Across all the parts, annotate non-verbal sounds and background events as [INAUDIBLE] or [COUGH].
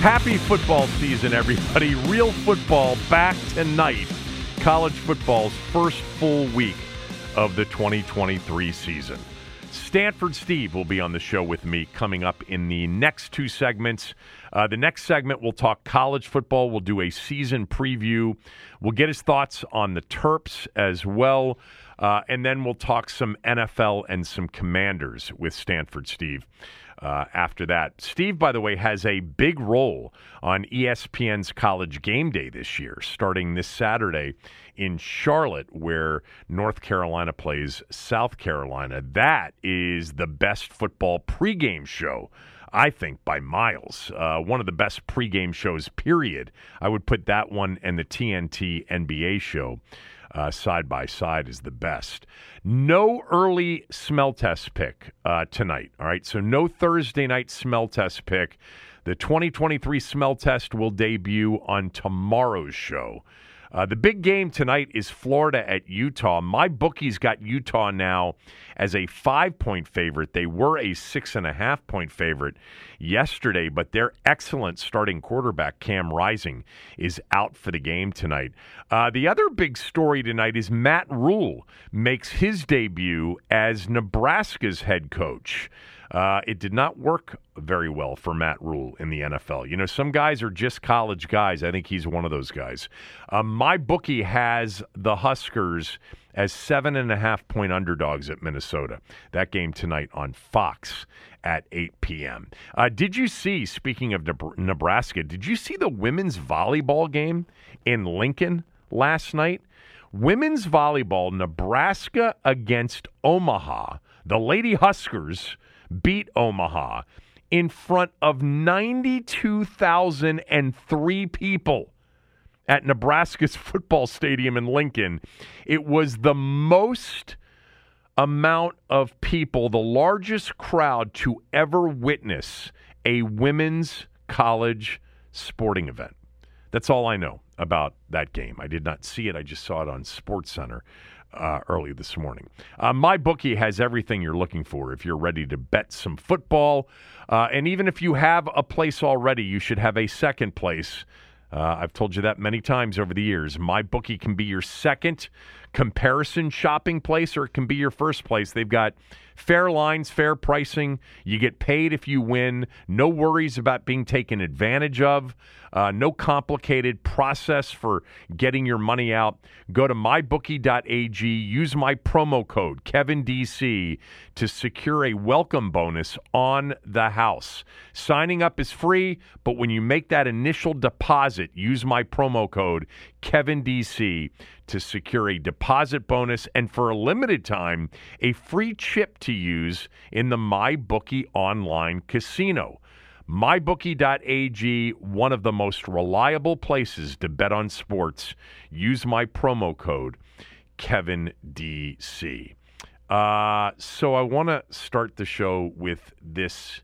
Happy football season, everybody. Real football back tonight. College football's first full week of the 2023 season. Stanford Steve will be on the show with me coming up in the next two segments. Uh, the next segment, we'll talk college football. We'll do a season preview. We'll get his thoughts on the Terps as well. Uh, and then we'll talk some NFL and some commanders with Stanford Steve uh, after that. Steve, by the way, has a big role on ESPN's College Game Day this year, starting this Saturday in Charlotte, where North Carolina plays South Carolina. That is the best football pregame show. I think by miles. Uh, one of the best pregame shows, period. I would put that one and the TNT NBA show uh, side by side is the best. No early smell test pick uh, tonight. All right, so no Thursday night smell test pick. The 2023 smell test will debut on tomorrow's show. Uh, the big game tonight is Florida at Utah. My bookies got Utah now as a five point favorite. They were a six and a half point favorite yesterday, but their excellent starting quarterback, Cam Rising, is out for the game tonight. Uh, the other big story tonight is Matt Rhule makes his debut as Nebraska's head coach. Uh, it did not work very well for Matt Rhule in the NFL. You know, some guys are just college guys. I think he's one of those guys. Uh, my bookie has the Huskers as seven and a half point underdogs at Minnesota. That game tonight on Fox at 8 p.m. Uh, did you see, speaking of Nebraska, did you see the women's volleyball game in Lincoln last night? Women's volleyball, Nebraska against Omaha. The Lady Huskers beat Omaha in front of 92,003 people at Nebraska's [LAUGHS] football stadium in Lincoln. It was the most amount of people, the largest crowd to ever witness a women's college sporting event. That's all I know about that game. I did not see it. I just saw it on Sports Center uh, early this morning. Uh, my bookie has everything you're looking for if you're ready to bet some football. Uh, and even if you have a place already, you should have a second place. Uh, I've told you that many times over the years. My bookie can be your second comparison shopping place or it can be your first place. They've got fair lines, fair pricing. You get paid if you win. No worries about being taken advantage of. Uh, no complicated process for getting your money out. Go to mybookie.ag. Use my promo code KevinDC to secure a welcome bonus on the house. Signing up is free, but when you make that initial deposit, use my promo code KevinDC to secure a deposit bonus and for a limited time, a free chip to use in the MyBookie online casino. MyBookie.ag, one of the most reliable places to bet on sports. Use my promo code KevinDC. Uh, so I want to start the show with this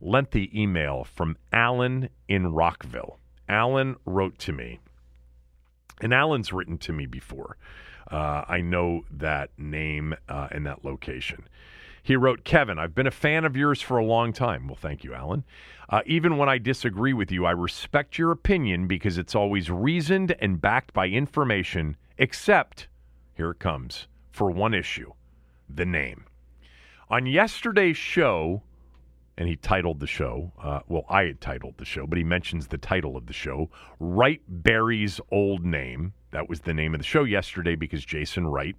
lengthy email from Alan in Rockville. Alan wrote to me, and Alan's written to me before. Uh, I know that name uh, and that location. He wrote, Kevin, I've been a fan of yours for a long time. Well, thank you, Alan. Uh, even when I disagree with you, I respect your opinion because it's always reasoned and backed by information, except, here it comes, for one issue the name. On yesterday's show, and he titled the show, uh, well, I had titled the show, but he mentions the title of the show, Wright Buries Old Name. That was the name of the show yesterday because Jason Wright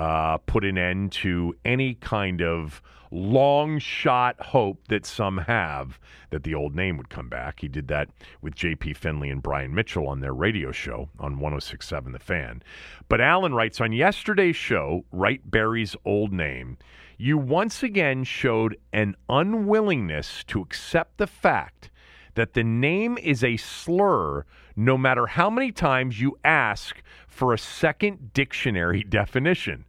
uh, put an end to any kind of long shot hope that some have that the old name would come back. He did that with J.P. Finley and Brian Mitchell on their radio show on 1067 The Fan. But Alan writes on yesterday's show, Wright Buries old name, you once again showed an unwillingness to accept the fact that the name is a slur no matter how many times you ask for a second dictionary [LAUGHS] definition.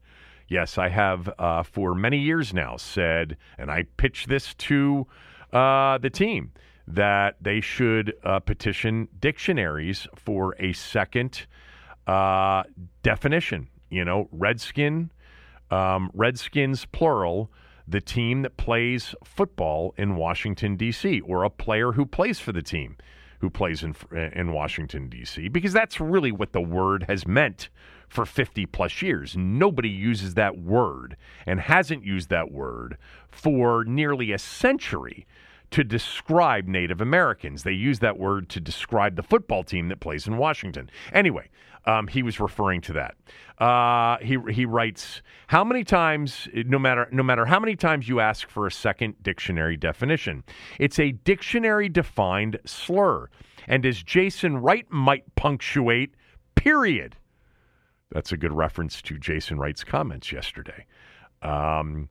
Yes, I have uh, for many years now said, and I pitched this to uh, the team, that they should uh, petition dictionaries for a second uh, definition. You know, Redskin, um, Redskins plural, the team that plays football in Washington, D.C., or a player who plays for the team who plays in, in Washington, D.C., because that's really what the word has meant for 50 plus years. Nobody uses that word and hasn't used that word for nearly a century to describe Native Americans. They use that word to describe the football team that plays in Washington. Anyway, um, he was referring to that. Uh, he he writes, "How many times, no matter no matter how many times you ask for a second dictionary definition, it's a dictionary defined slur, and as Jason Wright might punctuate, period." That's a good reference to Jason Wright's comments yesterday. Um,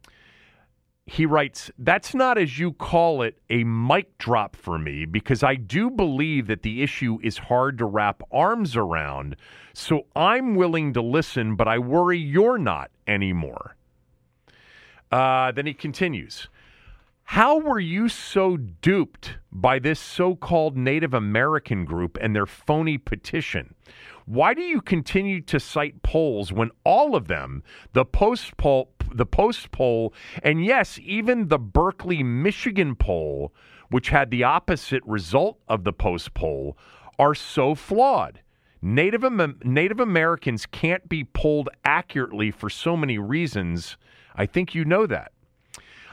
he writes, That's not, as you call it, a mic drop for me because I do believe that the issue is hard to wrap arms around. So I'm willing to listen, but I worry you're not anymore. Uh, then he continues. How were you so duped by this so called Native American group and their phony petition? Why do you continue to cite polls when all of them, the post poll, the post poll, and yes, even the Berkeley, Michigan poll, which had the opposite result of the post poll, are so flawed? Native, Native Americans can't be polled accurately for so many reasons. I think you know that.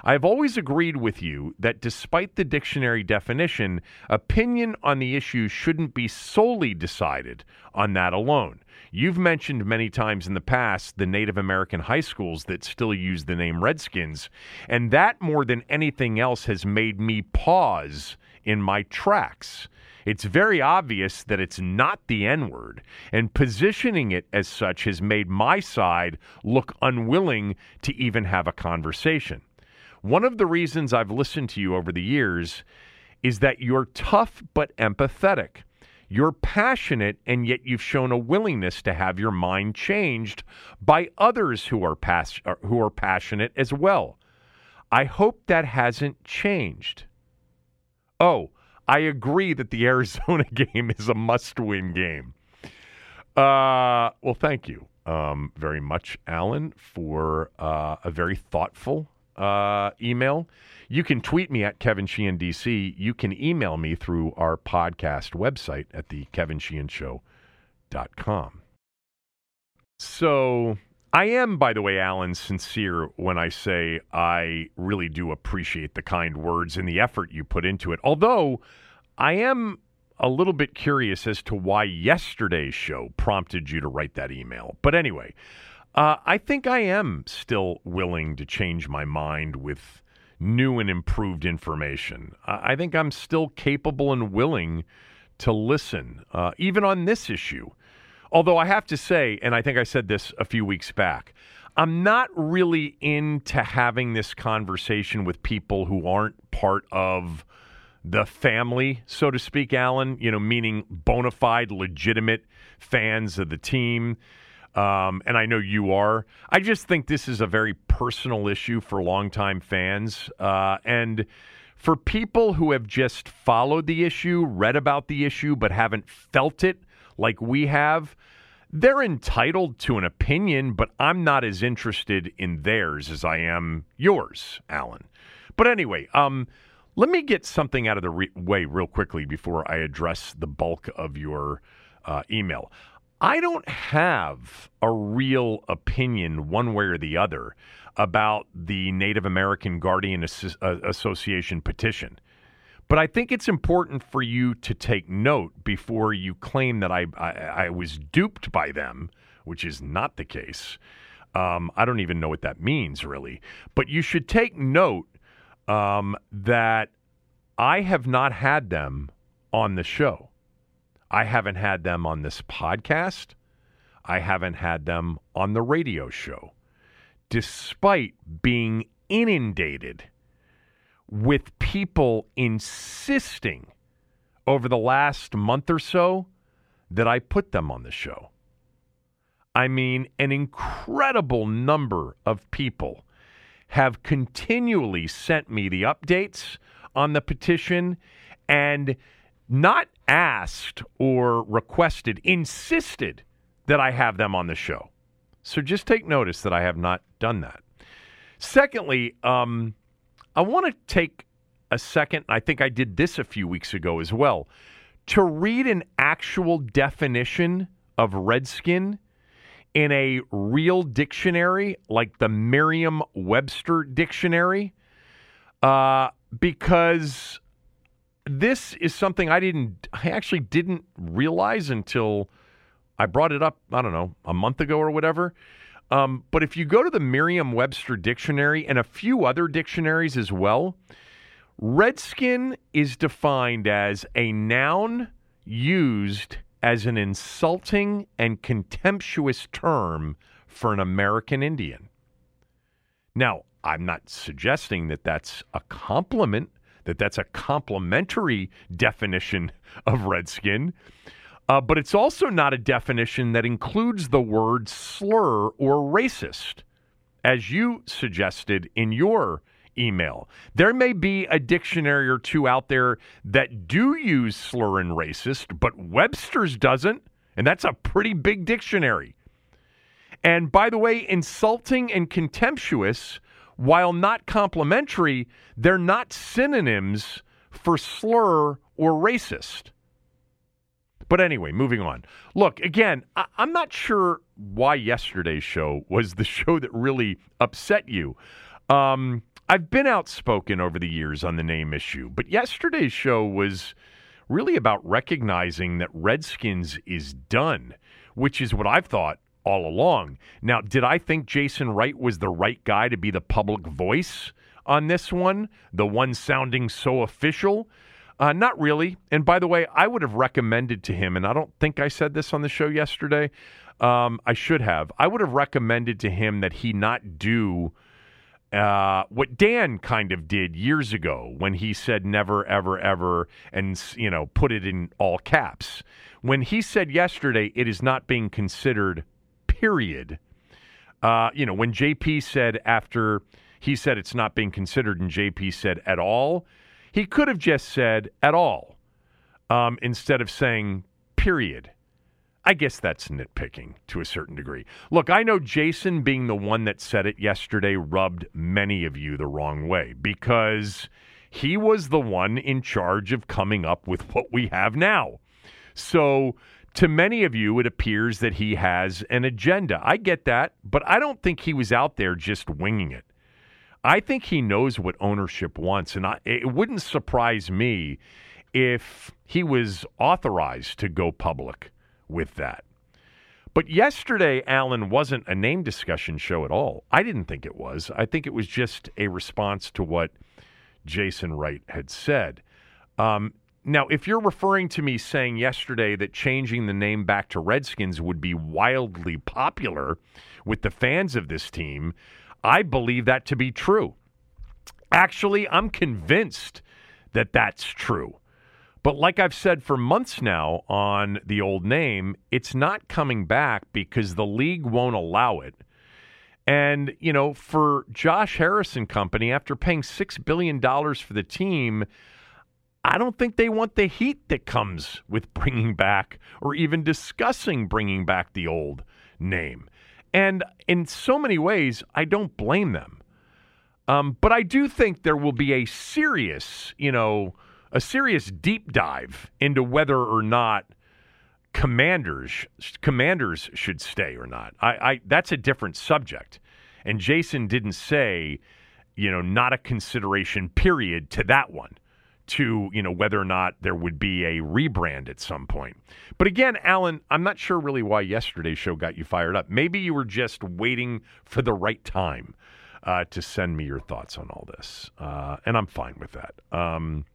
I have always agreed with you that despite the dictionary definition, opinion on the issue shouldn't be solely decided on that alone. You've mentioned many times in the past the Native American high schools that still use the name Redskins, and that more than anything else has made me pause in my tracks. It's very obvious that it's not the N word, and positioning it as such has made my side look unwilling to even have a conversation. One of the reasons I've listened to you over the years is that you're tough but empathetic. You're passionate, and yet you've shown a willingness to have your mind changed by others who are, pas- uh, who are passionate as well. I hope that hasn't changed. Oh, I agree that the [LAUGHS] Arizona game is a must win game. Uh, well, thank you um, very much, Alan, for uh, a very thoughtful uh, email. You can tweet me at Kevin Sheehan DC. You can email me through our podcast website at the kevinsheehanshow.com. So I am, by the way, Alan, sincere when I say I really do appreciate the kind words and the effort you put into it. Although I am a little bit curious as to why yesterday's show prompted you to write that email. But anyway, uh, I think I am still willing to change my mind with new and improved information. I think I'm still capable and willing to listen, uh, even on this issue. Although I have to say, and I think I said this a few weeks back, I'm not really into having this conversation with people who aren't part of the family, so to speak, Alan, you know, meaning bona fide, legitimate fans of the team um, and I know you are. I just think this is a very personal issue for longtime fans. Uh, and for people who have just followed the issue, read about the issue, but haven't felt it like we have, they're entitled to an opinion, but I'm not as interested in theirs as I am yours, Alan. But anyway, um, let me get something out of the re- way real quickly before I address the bulk of your uh, email. I don't have a real opinion one way or the other about the Native American Guardian uh, Association petition. But I think it's important for you to take note before you claim that I, I, I was duped by them, which is not the case. Um, I don't even know what that means, really. But you should take note um, that I have not had them on the show. I haven't had them on this podcast. I haven't had them on the radio show, despite being inundated with people insisting over the last month or so that I put them on the show. I mean, an incredible number of people have continually sent me the updates on the petition and not asked or requested, insisted that I have them on the show. So just take notice that I have not done that. Secondly, um, I want to take a second. I think I did this a few weeks ago as well to read an actual definition of redskin in a real dictionary like the Merriam Webster dictionary uh, because this is something I didn't, I actually didn't realize until I brought it up, I don't know, a month ago or whatever. Um, but if you go to the Merriam Webster dictionary and a few other dictionaries as well, redskin is defined as a noun used as an insulting and contemptuous term for an American Indian. Now, I'm not suggesting that that's a compliment, that that's a complimentary definition of redskin. Uh, but it's also not a definition that includes the word slur or racist, as you suggested in your email. There may be a dictionary or two out there that do use slur and racist, but Webster's doesn't, and that's a pretty big dictionary. And by the way, insulting and contemptuous, while not complimentary, they're not synonyms for slur or racist. But anyway, moving on. Look, again, I- am not sure why yesterday's show was the [LAUGHS] show that really upset you. Um, I've been outspoken over the years on the name issue, but yesterday's show was really about recognizing that Redskins is done, which is what I've thought all along. Now, did I think Jason Wright was the right guy to be the public voice on this one, the one sounding so official? Uh, not really. And by the way, I would have recommended to him, and I don't think I said this on the show yesterday. Um, I should have. I would have recommended to him that he not do uh, what Dan kind of did years ago when he said never, ever, ever, and you know put it in all caps. When he said yesterday, it is not being considered. Period. Uh, you know when JP said after he said it's not being considered, and JP said at all he could have just said at all um, instead of saying period. I guess that's nitpicking to a certain degree. Look, I know Jason being the one that said it yesterday rubbed many of you the wrong way because he was the one in charge of coming up with what we have now. So, to many of you, it appears that he has an agenda. I get that, but I don't think he was out there just winging it. I think he knows what ownership wants, and I, it wouldn't surprise me if he was authorized to go public with that. But yesterday, Alan wasn't a name discussion show at all. I didn't think it was. I think it was just a response to what Jason Wright had said. Um, now, if you're referring to me saying yesterday that changing the name back to Redskins would be wildly popular with the fans of this team, I believe that to be true. Actually, I'm convinced that that's true. But like I've said for months now on the old name, it's not coming back because the league won't allow it. And, you know, for Josh Harris and company, after paying $6 billion for the team, I don't think they want the heat that comes with bringing back or even discussing bringing back the old name. And in so many ways, I don't blame them. Um, but I do think there will be a serious, you know, a serious deep dive into whether or not commanders commanders should stay or not. I, I that's a different subject. And Jason didn't say, you know, not a consideration period to that one to, you know, whether or not there would be a rebrand at some point. But again, Alan, I'm not sure really why yesterday's show got you fired up. Maybe you were just waiting for the right time uh, to send me your thoughts on all this. Uh, and I'm fine with that. Um,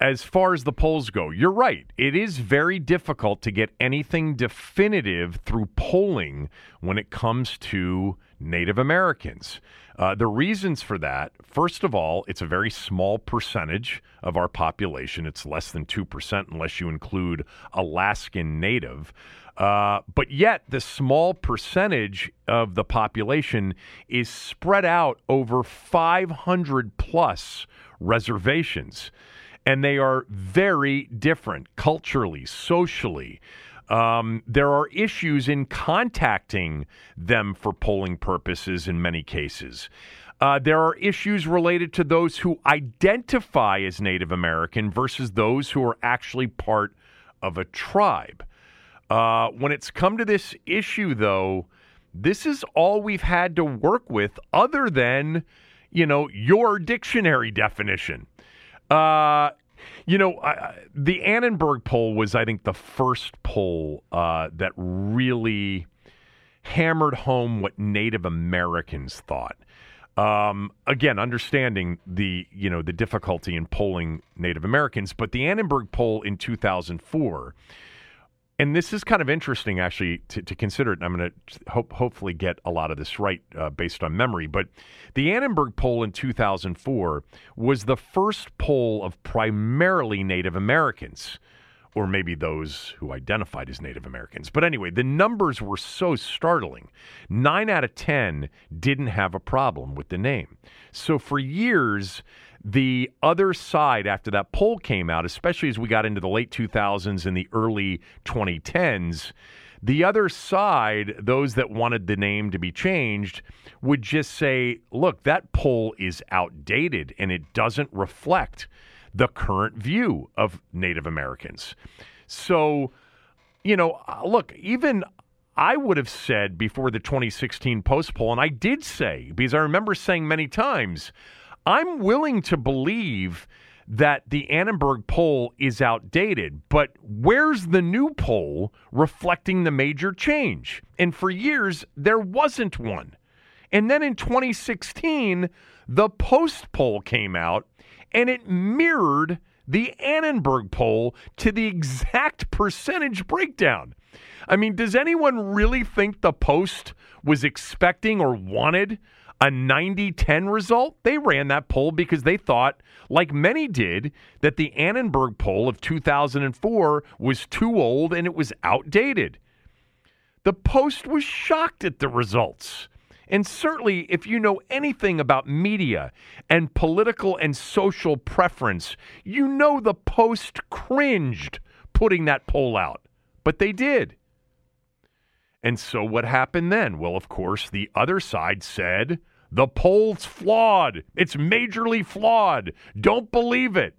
as far as the polls go, you're right. It is very difficult to get anything definitive through polling when it comes to Native Americans. Uh, the reasons for that, first of all, it's a very small percentage of our population. It's less than 2% unless you include Alaskan Native. Uh, but yet, the small percentage of the population is spread out over 500 plus reservations and they are very different culturally, socially. Um, there are issues in contacting them for polling purposes in many cases. Uh, there are issues related to those who identify as Native American versus those who are actually part of a tribe. Uh, when it's come to this issue, though, this is all we've had to work with other than, you know, your dictionary definition. Uh, you know, the Annenberg poll was, I think, the first poll uh, that really hammered home what Native Americans thought. Um, again, understanding the you know the difficulty in polling Native Americans, but the Annenberg poll in 2004 and this is kind of interesting actually to, to consider it. And I'm going to hope, hopefully get a lot of this right uh, based on memory. But the Annenberg poll in 2004 was the first poll of primarily Native Americans, or maybe those who identified as Native Americans. But anyway, the numbers were so startling. Nine out of 10 didn't have a problem with the name. So for years, the other side, after that poll came out, especially as we got into the late 2000s and the early 2010s, the other side, those that wanted the name to be changed, would just say, look, that poll is outdated and it doesn't reflect the current view of Native Americans. So, you know, uh, look, even I would have said before the 2016 post poll, and I did say, because I remember saying many times, I'm willing to believe that the Annenberg poll is outdated, but where's the new poll reflecting the major change? And for years, there wasn't one. And then in 2016, the post poll came out and it mirrored the Annenberg poll to the exact percentage breakdown. I mean, does anyone really think the Post was expecting or wanted a 90 10 result. They ran that poll because they thought, like many did, that the Annenberg poll of 2004 was too old and it was outdated. The Post was shocked at the results. And certainly, if you know anything about media and political and social preference, you know the Post cringed putting that poll out. But they did. And so what happened then? Well, of course, the other side said, the poll's flawed. It's majorly flawed. Don't believe it.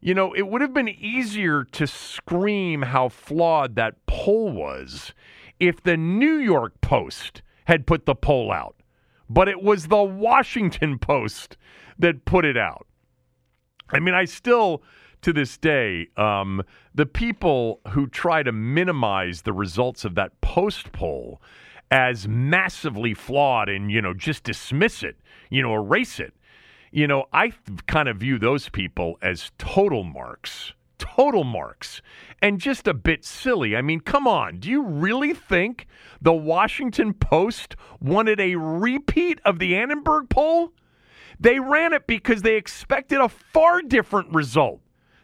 You know, it would have been easier to scream how flawed that poll was if the New York Post had put the poll out. But it was the Washington Post that put it out. I mean, I still, to this day, um, the people who try to minimize the results of that post poll as massively flawed and, you know, just dismiss it, you know, erase it. You know, I kind of view those people as total marks, total marks, and just a bit silly. I mean, come on. Do you really think the Washington Post wanted a repeat of the Annenberg poll? They ran it because they expected a far different result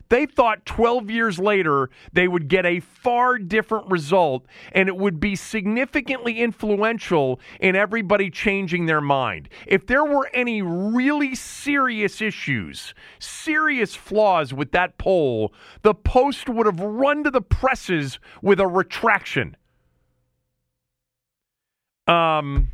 They thought 12 years later they would get a far different result and it would be significantly influential in everybody changing their mind. If there were any really serious issues, serious flaws with that poll, the Post would have run to the presses with a retraction. Um,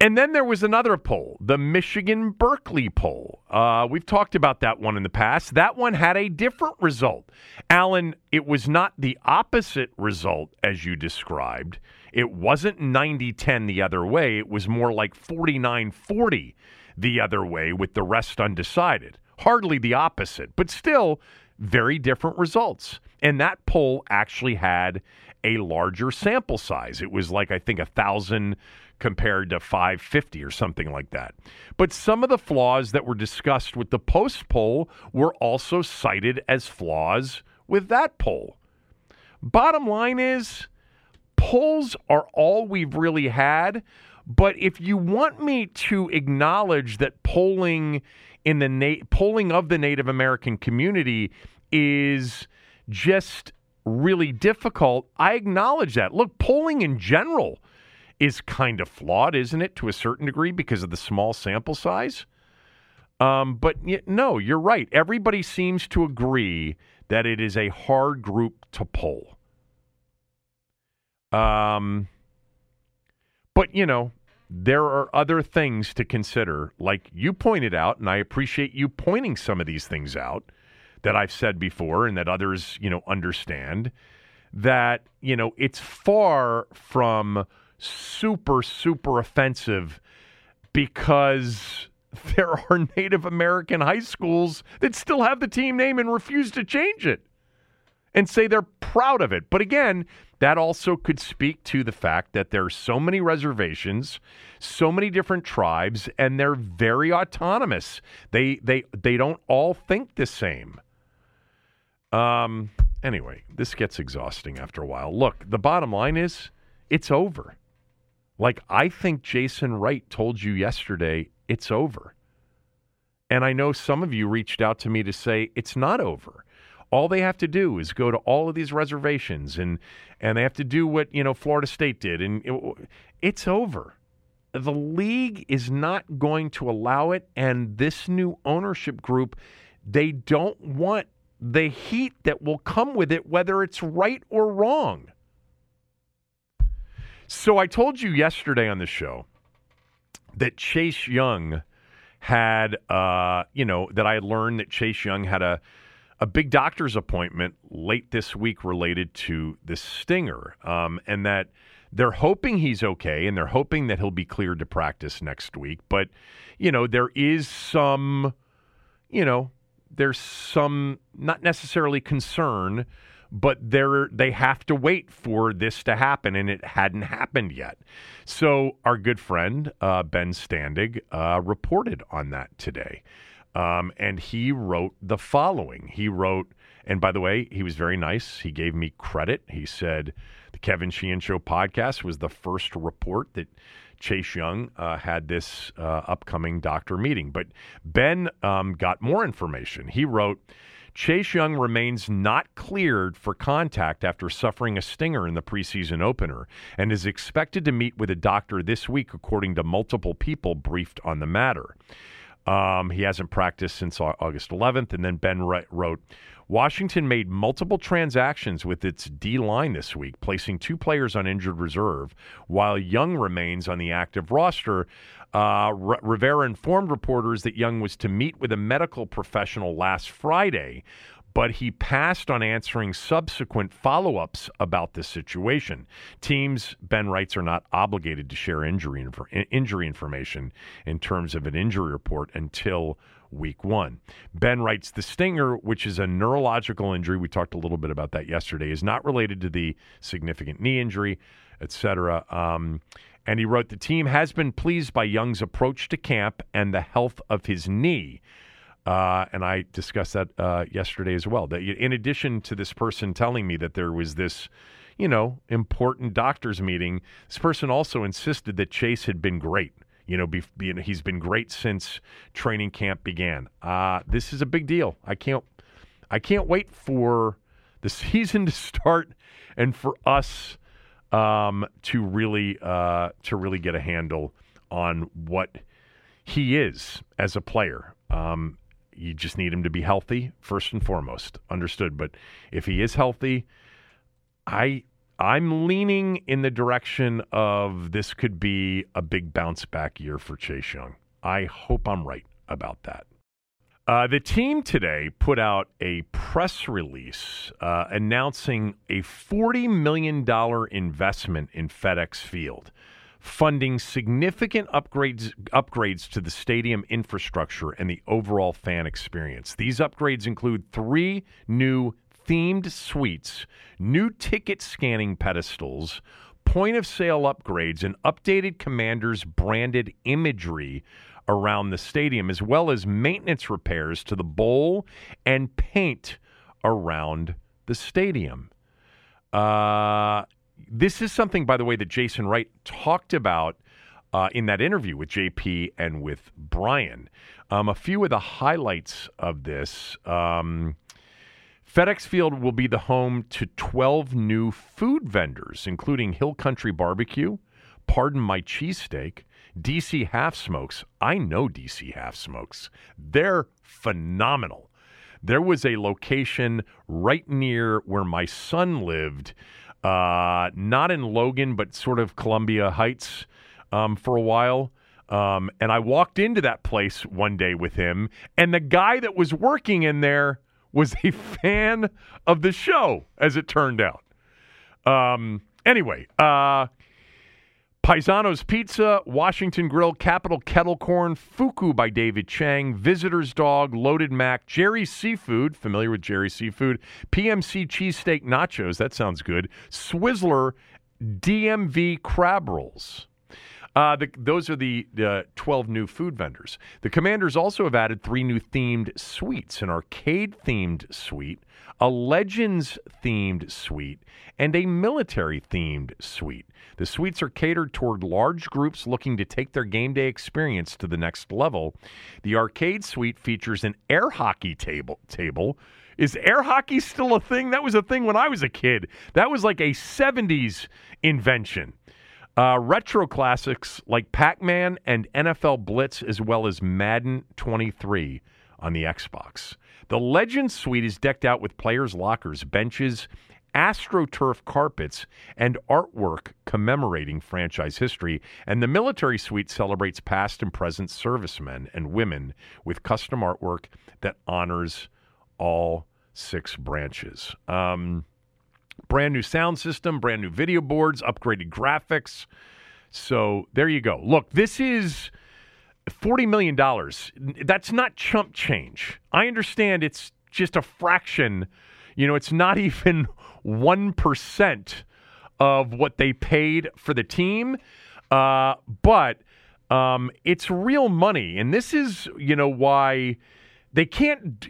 and then there was another poll, the Michigan Berkeley poll. Uh, we've talked about that one in the past. That one had a different result. Alan, it was not the opposite result as you described. It wasn't 90 10 the other way. It was more like 49 40 the other way with the rest undecided. Hardly the opposite, but still very different results. And that poll actually had a larger sample size. It was like, I think, a thousand compared to 550 or something like that. But some of the flaws that were discussed with the post poll were also cited as flaws with that poll. Bottom line is, polls are all we've really had. But if you want me to acknowledge that polling in the na- polling of the Native American community is just really difficult, I acknowledge that. Look, polling in general is kind of flawed, isn't it, to a certain degree because of the small sample size? Um, but no, you're right. Everybody seems to agree that it is a hard group to poll. Um, but you know, there are other things to consider, like you pointed out, and I appreciate you pointing some of these things out that I've said before and that others, you know, understand. That you know, it's far from super, super offensive because [LAUGHS] there are Native American high schools that still have the team name and refuse to change it and say they're proud of it. But again, that also could speak to the fact that there are so many reservations, so many different tribes, and they're very autonomous. They they they don't all think the same. Um anyway, this gets exhausting after a while. Look, the bottom line is it's over. Like, I think Jason Wright told you yesterday, it's over. And I know some of you reached out to me to say it's not over. All they have to do is go to all of these reservations and and they have to do what, you know, Florida State did and it, it's over. The league is not going to allow it and this new ownership group they don't want the heat that will come with it whether it's right or wrong. So I told you yesterday on the show that Chase Young had, uh, you know, that I learned that Chase Young had a a big doctor's appointment late this week related to the stinger, um, and that they're hoping he's okay, and they're hoping that he'll be cleared to practice next week. But you know, there is some, you know, there's some not necessarily concern but they're they have to wait for this to happen, and it hadn't happened yet. So our good friend uh, Ben Standig uh, reported on that today, um, and he wrote the following. He wrote, and by the way, he was very nice. He gave me credit. He said the Kevin Sheehan Show podcast was the first report that. Chase Young uh, had this uh, upcoming doctor meeting. But Ben um, got more information. He wrote, Chase Young remains not cleared for contact after suffering a stinger in the preseason opener and is expected to meet with a doctor this week, according to multiple people briefed on the matter. Um, he hasn't practiced since August 11th. And then Ben wrote Washington made multiple transactions with its D line this week, placing two players on injured reserve, while Young remains on the active roster. Uh, R- Rivera informed reporters that Young was to meet with a medical professional last Friday, but he passed on answering subsequent follow ups about the situation. Teams, Ben writes, are not obligated to share injury, inf- injury information in terms of an injury report until week one. Ben writes the stinger, which is a neurological injury, we talked a little bit about that yesterday, is not related to the significant knee injury, etc. Um, and he wrote the team has been pleased by Young's approach to camp and the health of his knee. Uh, and I discussed that uh, yesterday as well. That in addition to this person telling me that there was this, you know, important doctor's meeting, this person also insisted that Chase had been great. You know, be, be, he's been great since training camp began. Uh, this is a big deal. I can't I can't wait for the [LAUGHS] season to start and for us um, to really uh, to really get a handle on what he is as a player. Um, you just need him to be healthy first and foremost. Understood. But if he is healthy, I I'm leaning in the direction of this could be a big bounce back year for Chase Young. I hope I'm right about that. Uh, the team today put out a press release uh, announcing a $40 million investment in FedEx Field, funding significant upgrades, upgrades to the stadium infrastructure and the overall fan experience. These upgrades include three new themed suites, new ticket scanning pedestals, point of sale upgrades, and updated Commanders branded imagery around the stadium, as well as maintenance repairs to the bowl and paint around the stadium. Uh, this is something, by the way, that Jason Wright talked about uh, in that interview with JP and with Brian. Um, a few of the highlights of this. Um, FedEx Field will be the home to 12 new food vendors, including Hill Country Barbecue, Pardon My Cheesesteak, DC Half Smokes. I know DC Half Smokes. They're phenomenal. There was a location right near where my son lived, uh, not in Logan, but sort of Columbia Heights um, for a while. Um, and I walked into that place one day with him, and the guy that was working in there was a fan of the show, as it turned out. Um, anyway, uh, Paisano's Pizza, Washington Grill, Capital Kettle Corn, Fuku by David Chang, Visitor's Dog, Loaded Mac, Jerry Seafood, familiar with Jerry Seafood, PMC Cheesesteak Nachos, that sounds good, Swizzler, DMV Crab Rolls. Uh, the, those are the uh, 12 new food vendors. The commanders also have added three new themed suites an arcade themed suite, a legends themed suite, and a military themed suite. The suites are catered toward large groups looking to take their game day experience to the next level. The arcade suite features an air hockey table. table is air hockey still a thing? That was a thing when I was a kid. That was like a 70s invention. Uh, retro classics like Pac Man and NFL Blitz, as well as Madden 23 on the Xbox. The Legends Suite is decked out with players' lockers, benches, AstroTurf carpets, and artwork commemorating franchise history. And the Military Suite celebrates past and present servicemen and women with custom artwork that honors all six branches. Um, brand new sound system, brand new video boards, upgraded graphics. So there you go. Look, this is $40 million. That's not chump change. I understand it's just a fraction. You know, it's not [LAUGHS] even 1% of what they paid for the team. Uh, but um, it's real money. And this is, you know, why they can't.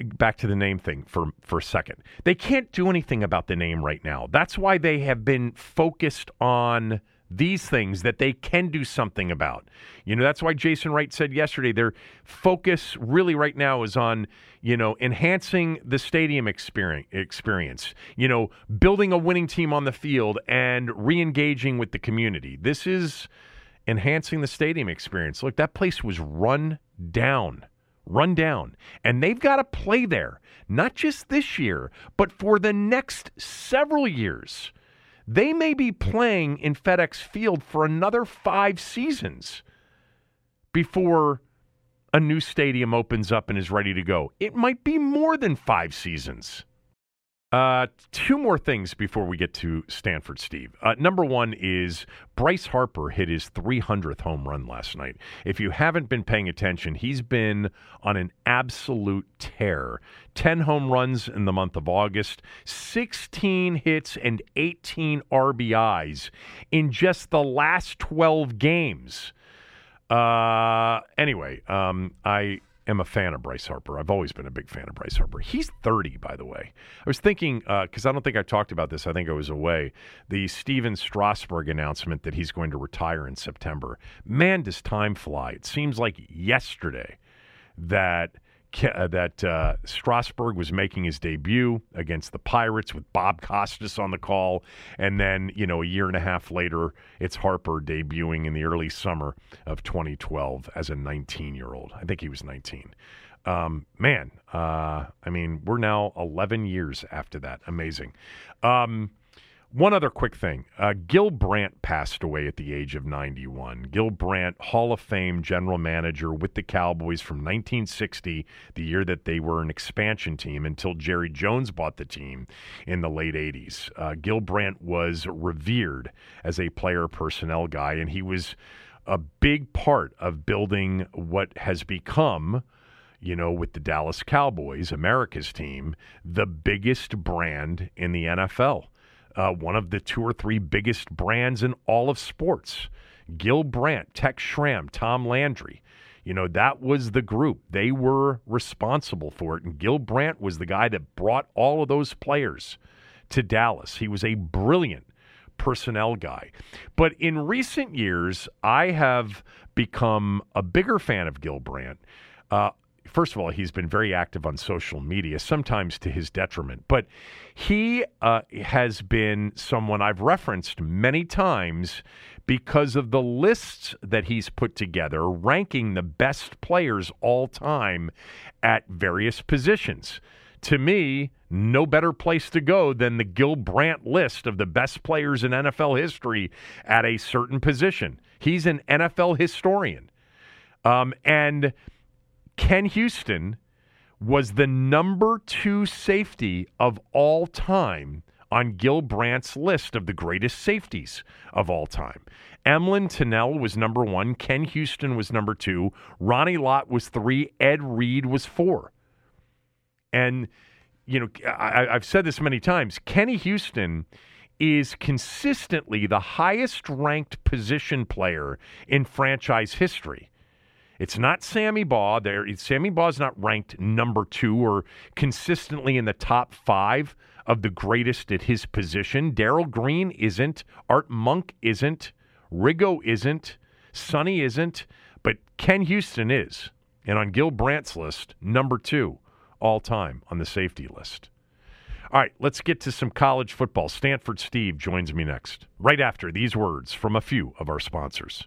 Back to the name thing for, for a second. They can't do anything about the name right now. That's why they have been focused on these things that they can do something about. You know, that's why Jason Wright said yesterday their focus really right now is on, you know, enhancing the stadium experience, you know, building a winning team on the field and re-engaging with the community. This is enhancing the stadium experience. Look, that place was run down. Run down. And they've got to play there, not just this year, but for the next several years. They may be playing in FedEx Field for another five seasons before a new stadium opens up and is ready to go. It might be more than five seasons. Uh, two more things before we get to Stanford, Steve. Uh, number one is Bryce Harper hit his 300th home run last night. If you haven't been paying attention, he's been on an absolute tear. 10 home runs in the month of August, 16 hits, and 18 RBIs in just the last 12 games. Uh, anyway, um, I am a fan of Bryce Harper. I've always been a big fan of Bryce Harper. He's 30, by the way. I was thinking, because uh, I don't think I talked about this, I think I was away, the Stephen Strasburg announcement that he's going to retire in September. Man, does time fly. It seems like yesterday that that uh, Strasburg was making his debut against the Pirates with Bob Costas on the call, and then you know a year and a half later, it's Harper debuting in the early summer of 2012 as a 19 year old. I think he was 19. Um, man, uh, I mean, we're now 11 years after that. Amazing. Um, one other quick thing. Uh, Gil Brandt passed away at the age of 91. Gil Brandt, Hall of Fame general manager with the Cowboys from 1960, the year that they were an expansion team, until Jerry Jones bought the team in the late 80s. Uh, Gil Brandt was revered as a player personnel guy, and he was a big part of building what has become you know, with the Dallas Cowboys, America's team, the biggest brand in the NFL uh, one of the two or three biggest brands in all of sports. Gil Brandt, Tex Schramm, Tom Landry. You know, that was the group. They were responsible for it. And Gil Brandt was the guy that brought all of those players to Dallas. He was a brilliant personnel guy. But in recent years, I have become a bigger fan of Gil Brandt. Uh, first of all, he's been very active on social media, sometimes to his detriment. But he uh, has been someone I've referenced many times because of the lists that he's put together, ranking the best players all time at various positions. To me, no better place to go than the Gil Brandt list of the best players in NFL history at a certain position. He's an NFL historian. Um, and Ken Houston was the number two safety of all time on Gil Brandt's list of the greatest safeties of all time. Emlen Tunnell was number one. Ken Houston was number two. Ronnie Lott was three. Ed Reed was four. And, you know, I, have said this many times Kenny Houston is consistently the highest ranked position player in franchise history. It's not Sammy Baugh. There, Sammy Baugh's not ranked number two or consistently in the top five of the greatest at his position. Darrell Green isn't. Art Monk isn't. Riggo isn't. Sonny isn't. But Ken Houston is. And on Gil Brandt's list, number two all time on the safety list. All right, let's get to some college football. Stanford Steve joins me next, right after these words from a few of our sponsors.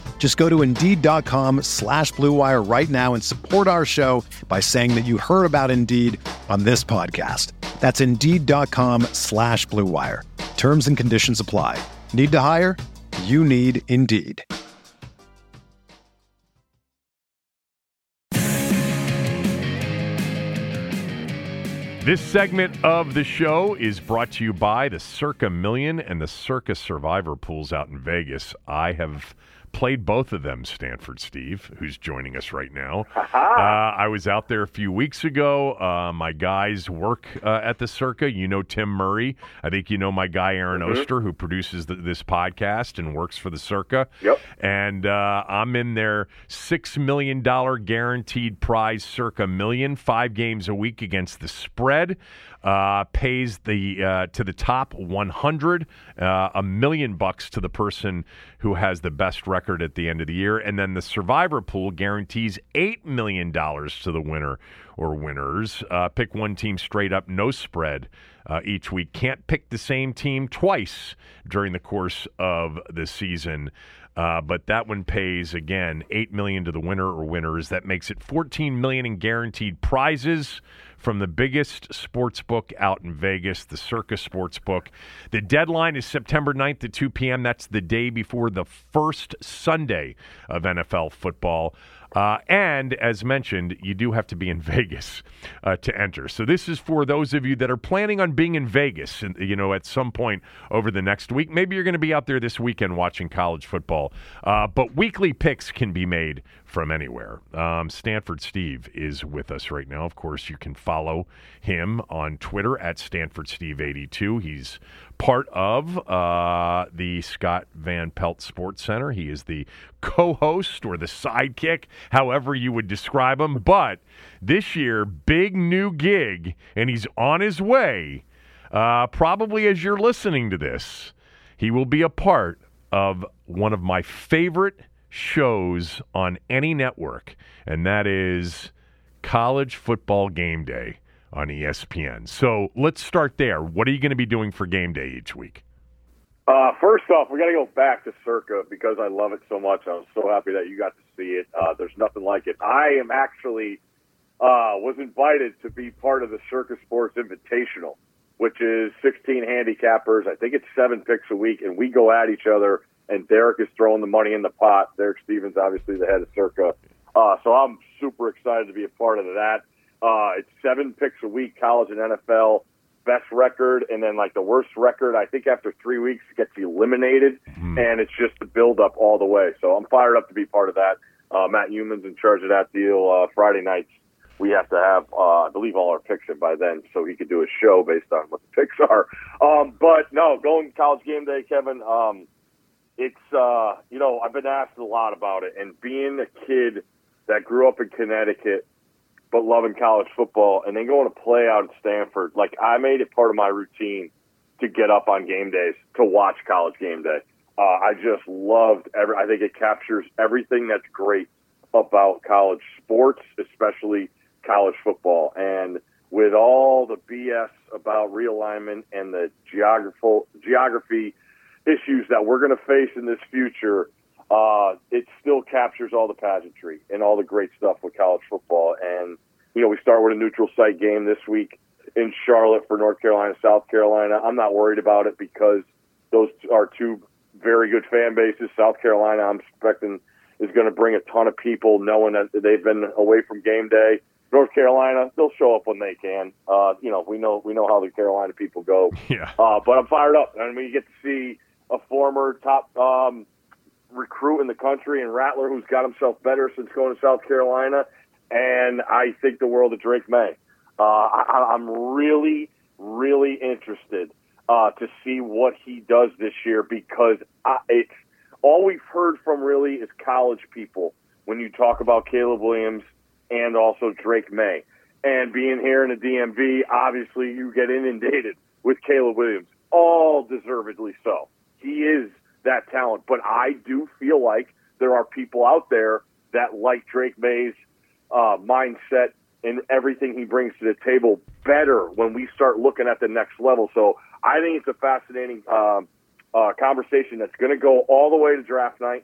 Just go to Indeed.com slash BlueWire right now and support our show by saying that you heard about Indeed on this podcast. That's Indeed.com slash BlueWire. Terms and conditions apply. Need to hire? You need Indeed. This segment of the show is brought to you by the Circa Million and the Circa Survivor pools out in Vegas. I have played both of them, Stanford Steve, who's joining us right now. Uh, I was out there a few weeks ago. Uh, my guys work uh, at the Circa. You know Tim Murray. I think you know my guy Aaron mm-hmm. Oster, who produces the, this podcast and works for the Circa. Yep. And uh, I'm in their $6 million guaranteed prize Circa million, five games a week against the spread uh, pays the uh, to the top 100 uh, a million bucks to the person who has the best record at the end of the year, and then the survivor pool guarantees eight million dollars to the winner or winners. Uh, pick one team straight up, no spread. Uh, each week. Can't pick the same team twice during the course of the season. Uh, but that one pays again eight million to the winner or winners. That makes it fourteen million in guaranteed prizes from the biggest sports book out in Vegas, the Circa Sports Book. The deadline is September 9th at 2 p.m. That's the day before the first Sunday of NFL football. Uh, and as mentioned, you do have to be in [LAUGHS] Vegas uh, to enter. So this is for those of you that are planning on being in Vegas, you know, at some point over the next week. Maybe you're going to be out there this weekend watching college football. Uh, but weekly picks can be made from anywhere. Um, Stanford Steve is with us right now. Of course, you can follow him on Twitter at Stanford Steve 82. He's part of uh, the Scott Van Pelt Sports Center. He is the co host or the sidekick, however you would describe him. But this year, big new gig, and he's on his way. Uh, probably as you're listening to this, he will be a part of one of my favorite shows on any network, and that is College Football Game Day on ESPN. So let's start there. What are you going to be doing for game day each week? Uh, first off, we got to go back to Circa because I love it so much. I'm so happy that you got to see it. Uh, there's nothing like it. I am actually uh, was invited to be part of the Circa Sports Invitational, which is 16 handicappers. I think it's seven picks a week, and we go at each other. And Derek is throwing the money in the pot. Derek Stevens, obviously the head of Circa. Uh, so I'm super excited to be a part of that. Uh, it's seven picks a week, college and NFL, best record, and then like the worst record. I think after three weeks gets eliminated, mm. and it's just the build up all the way. So I'm fired up to be part of that. Uh, Matt Youmans in charge of that deal. Uh, Friday nights we have to have, uh, I believe, all our picks in by then, so he could do a show based on what the picks [LAUGHS] are. Um, but no, going college game day, Kevin. Um, it's uh, you know I've been asked a lot about it, and being a kid that grew up in Connecticut but loving college football and then going to play out at Stanford. Like I made it part of my routine to get up on game days to watch college game day. Uh, I just loved every. I think it captures everything that's great about college sports, especially college football. And with all the BS about realignment and the geographical geography issues that we're going to face in this future, uh, it still captures all the pageantry and all the great stuff with college football. And, you know, we start with a neutral site game this week in Charlotte for North Carolina, South Carolina. I'm not worried about it because those are two very good fan bases. South Carolina, I'm expecting, is going to bring a ton of people knowing that they've been away from game day. North Carolina, they'll show up when they can. Uh, you know, we know we know how the Carolina people go. [LAUGHS] Yeah. Uh, but I'm fired up. I mean, you get to see a former top um, recruit in the country and Rattler who's got himself better since going to South Carolina. And I think the world of Drake Maye. Uh, I, I'm really, really interested uh, to see what he does this year because I, it's all we've heard from really is college people when you talk about Caleb Williams and also Drake Maye. And being here in the DMV, obviously you get inundated with Caleb Williams, all deservedly so. He is that talent. But I do feel like there are people out there that like Drake Maye's uh, mindset and everything he brings to the table better when we start looking at the next level. So I think it's a fascinating um, uh, conversation that's going to go all the way to draft night,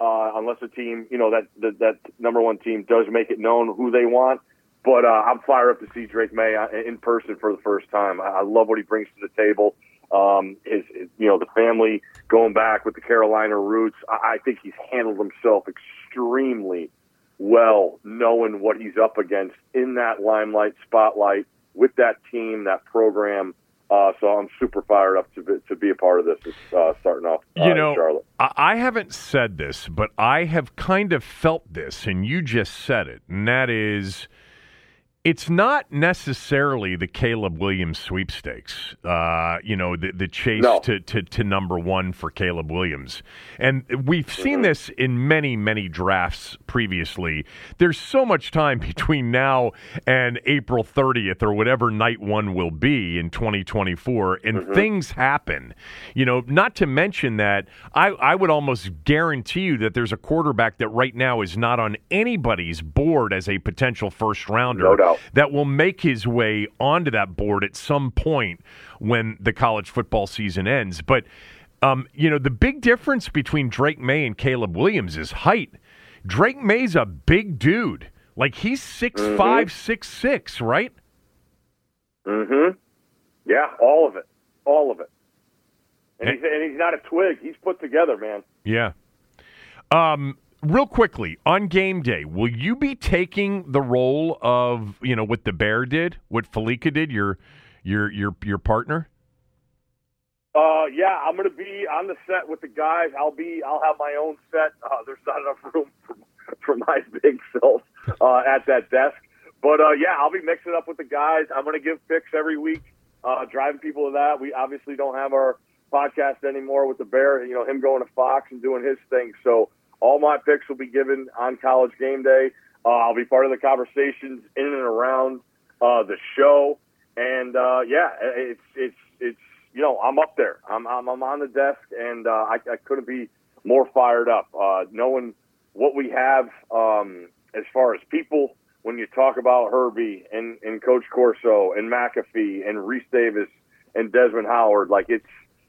uh, unless a team, you know, that, that that number one team does make it known who they want. But uh, I'm fired up to see Drake Maye uh, in person for the first time. I love what he brings to the table. Um, his, his, you know, the family going back with the Carolina roots. I, I think he's handled himself extremely well, knowing what he's up against in that limelight spotlight with that team, that program. Uh, so I'm super fired up to be, to be a part of this. Uh, starting off, uh, you know, Charlotte. I haven't said this, but I have kind of felt this, and you just said it, and that is it's not necessarily the Caleb Williams sweepstakes, uh, you know, the, the chase no. to, to, to, number one for Caleb Williams. And we've seen mm-hmm. this in many, many drafts previously. There's so much time [LAUGHS] between now and April 30th or whatever night one will be in 2024, and mm-hmm. things happen. You know, not to mention that I, I would almost guarantee you that there's a quarterback that right now is not on anybody's board as a potential first rounder. No doubt that will make his way onto that board at some point when the college football season ends. But um, you know, the big difference between Drake Maye and Caleb Williams is height. Drake Maye's a big dude. Like he's six mm-hmm. five, six six, right? Mm-hmm. Yeah, all of it, all of it. And, he's, and he's not a twig. He's put together, man. Yeah. Um, real quickly on game day, will you be taking the role of you know what the Bear did, what Fallica did, your your your your partner? Uh, yeah, I'm gonna be on the set with the guys. I'll be. I'll have my own set. Uh, there's not enough room for, for my [LAUGHS] big self uh, at that desk. But uh, yeah, I'll be mixing up with the guys. I'm gonna give picks every week, uh, driving people to that. We obviously don't have our podcast anymore with the Bear. You know, him going to Fox and doing his thing. So all my picks will be given on College Game Day. Uh, I'll be part of the conversations in and around uh, the show, and uh, yeah, it's it's it's you know I'm up there. I'm I'm, I'm on the desk, and uh, I, I couldn't be more fired up. Uh, knowing what we have um, as far as people, when you talk about Herbie and, and Coach Corso and McAfee and Rece Davis and Desmond Howard, like it's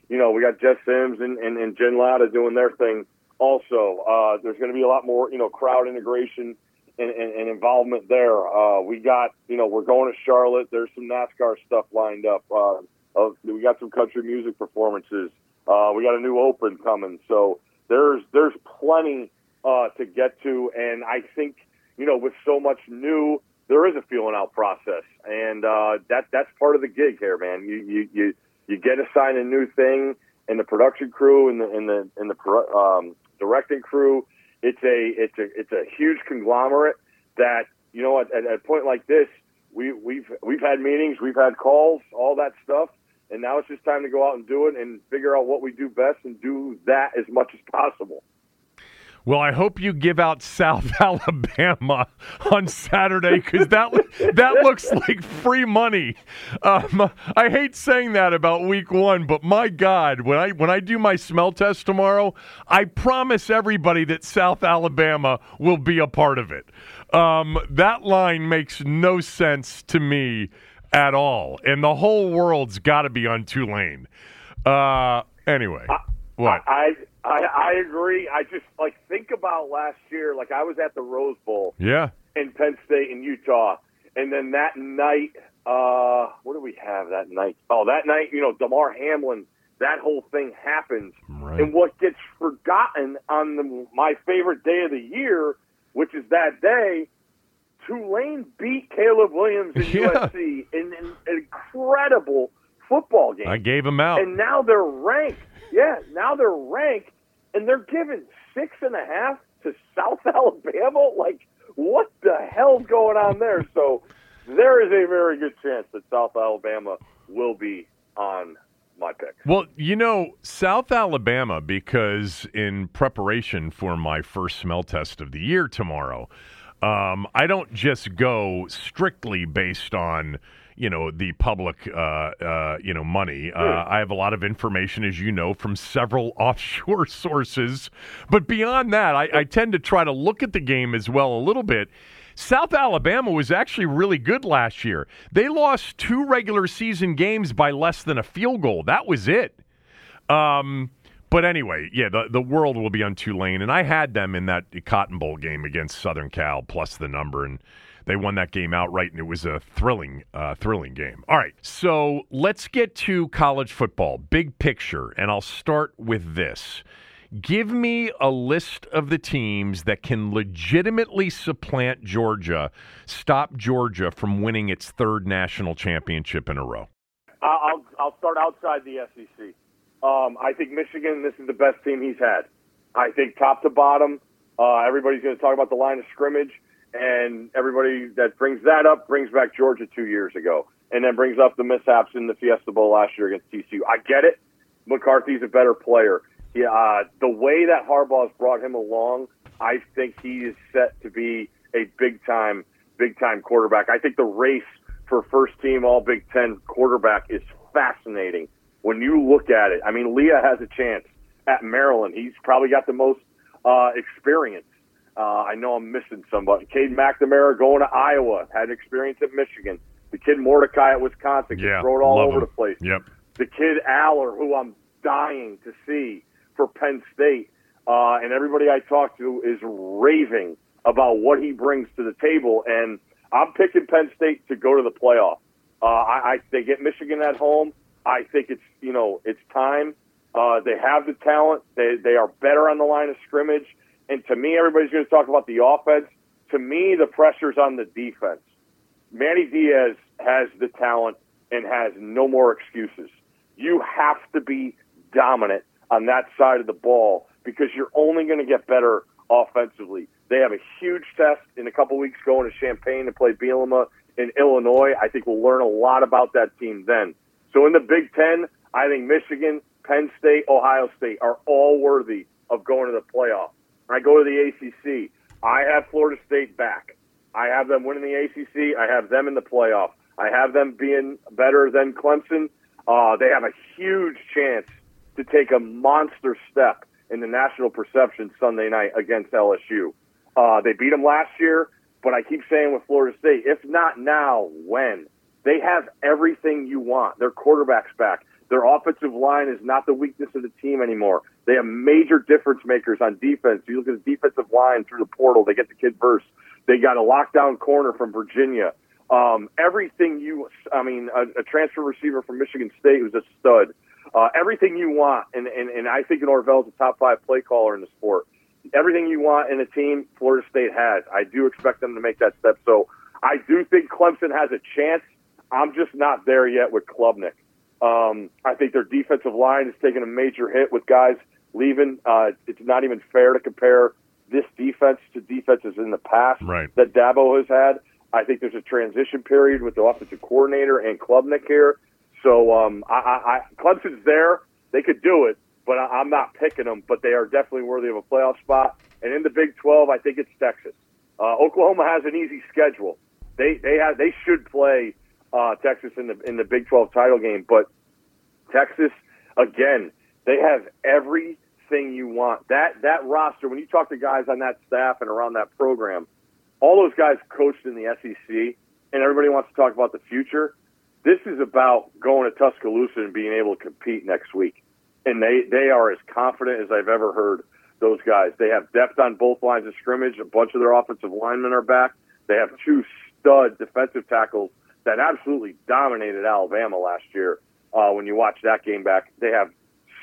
you know we got Jess Sims and, and, and Jen Lada doing their thing also. Uh, there's going to be a lot more, you know, crowd integration and, and, and involvement there. Uh, we got, you know, we're going to Charlotte. There's some NASCAR stuff lined up. Uh, uh, we got some country music performances. Uh, we got a new Open coming. So there's there's plenty uh, to get to, and I think you know with so much new, there is a feeling out process, and uh, that that's part of the gig here, man. You you you you get assigned a new thing, and the production crew and the and the and the um, directing crew. It's a it's a it's a huge conglomerate that you know at, at a point like this we we've we've had meetings, we've had calls, all that stuff, and now it's just time to go out and do it and figure out what we do best and do that as much as possible. Well, I hope you give out South [LAUGHS] Alabama on Saturday because that that looks like free money. Um, I hate saying that about Week One, but my God, when I when I do my smell test tomorrow, I promise everybody that South Alabama will be a part of it. Um, that line makes no sense to me at all, and the whole world's got to be on Tulane. Uh, anyway, what I, I I, agree. I just like think about last year. Like I was at the Rose Bowl. Yeah. In Penn State and Utah, and then that night, uh, what do we have that night? Oh, that night, you know, Damar Hamlin. That whole thing happens, right. and what gets forgotten on the, my favorite day of the year, which is that day, Tulane beat Caleb Williams and [LAUGHS] Yeah. USC in an incredible football game. I gave him out. And now they're ranked. Yeah, now they're ranked, and they're giving six and a half to South [LAUGHS] Alabama. Like, what the hell's going on there? So, there is a very good chance that South Alabama will be on my pick. Well, you know, South Alabama, because in preparation for my first smell test of the year tomorrow, um, I don't just go strictly based on you know the public uh, uh, you know money. Uh, I have a lot of information, as you know, from several [LAUGHS] offshore sources. But beyond that, I, I tend to try to look at the game as well a little bit. South Alabama was actually really good last year. They lost two regular season games by less than a field goal. That was it. Um, but anyway, yeah, the, the world will be on Tulane, and I had them in that Cotton Bowl game against Southern Cal plus the number, and they won that game outright, and it was a thrilling, uh, thrilling game. All right, so let's get to college football, big picture, and I'll start with this. Give me a list of the teams that can legitimately supplant Georgia, stop Georgia from winning its third national championship in a row. I'll I'll start outside the SEC. Um, I think Michigan. This is the best team he's had. I think top to bottom, uh, everybody's going to talk about the line of scrimmage, and everybody that brings that up brings back Georgia two years ago, and then brings up the mishaps in the Fiesta Bowl last year against TCU. I get it. McCarthy's a better player. Yeah, uh, the way that Harbaugh's brought him along, I think he is set to be a big time, big time quarterback. I think the race for first team All Big Ten quarterback is fascinating when you look at it. I mean, Leah has a chance at Maryland. He's probably got the most uh, experience. Uh, I know I'm missing somebody. Cade McNamara going to Iowa had experience at Michigan. The kid Mordecai at Wisconsin Yeah, throw it all over him. the place Yep. the kid Allar, who I'm dying to see for Penn State, uh, and everybody I talk to is raving about what he brings to the table. And I'm picking Penn State to go to the playoff. Uh, I, I they get Michigan at home. I think it's you know it's time. Uh, they have the talent. They they are better on the line of scrimmage. And to me, everybody's going to talk about the offense. To me, the pressure's on the defense. Manny Diaz has the talent and has no more excuses. You have to be dominant on that side of the ball because you're only going to get better offensively. They have a huge test in a couple weeks going to Champaign to play Bielema in Illinois. I think we'll learn a lot about that team then. So in the Big Ten, I think Michigan, Penn State, Ohio State are all worthy of going to the playoff. I go to the ACC. I have Florida State back. I have them winning the ACC. I have them in the playoff. I have them being better than Clemson. Uh, they have a huge chance to take a monster step in the national perception Sunday night against LSU. Uh, they beat them last year, but I keep saying with Florida State, if not now, when? They have everything you want. Their quarterback's back. Their offensive line is not the weakness of the team anymore. They have major difference makers on defense. You look at the defensive line through the portal, they get the kid first. They got a lockdown corner from Virginia. Um, everything you, I mean, a, a transfer receiver from Michigan State who's a stud. Uh, everything you want, and, and, and I think Norvell's a top five play caller in the sport. Everything you want in a team, Florida State has. I do expect them to make that step. So I do think Clemson has a chance. I'm just not there yet with Klubnik. Um, I think their defensive line has taken a major hit with guys leaving. Uh, it's not even fair to compare this defense to defenses in the past right. that Dabo has had. I think there's a transition period with the offensive coordinator and Klubnik here. So um, I, I, I, Clemson's there. They could do it, but I, I'm not picking them. But they are definitely worthy of a playoff spot. And in the Big 12, I think it's Texas. Uh, Oklahoma has an easy schedule. They they have they should play uh, Texas in the in the Big 12 title game, but Texas again, they have everything you want. That that roster, when you talk to guys on that staff and around that program, all those guys coached in the SEC, and everybody wants to talk about the future. This is about going to Tuscaloosa and being able to compete next week. And they, they are as confident as I've ever heard those guys. They have depth on both lines of scrimmage. A bunch of their offensive linemen are back. They have two stud defensive tackles that absolutely dominated Alabama last year. Uh, when you watch that game back, they have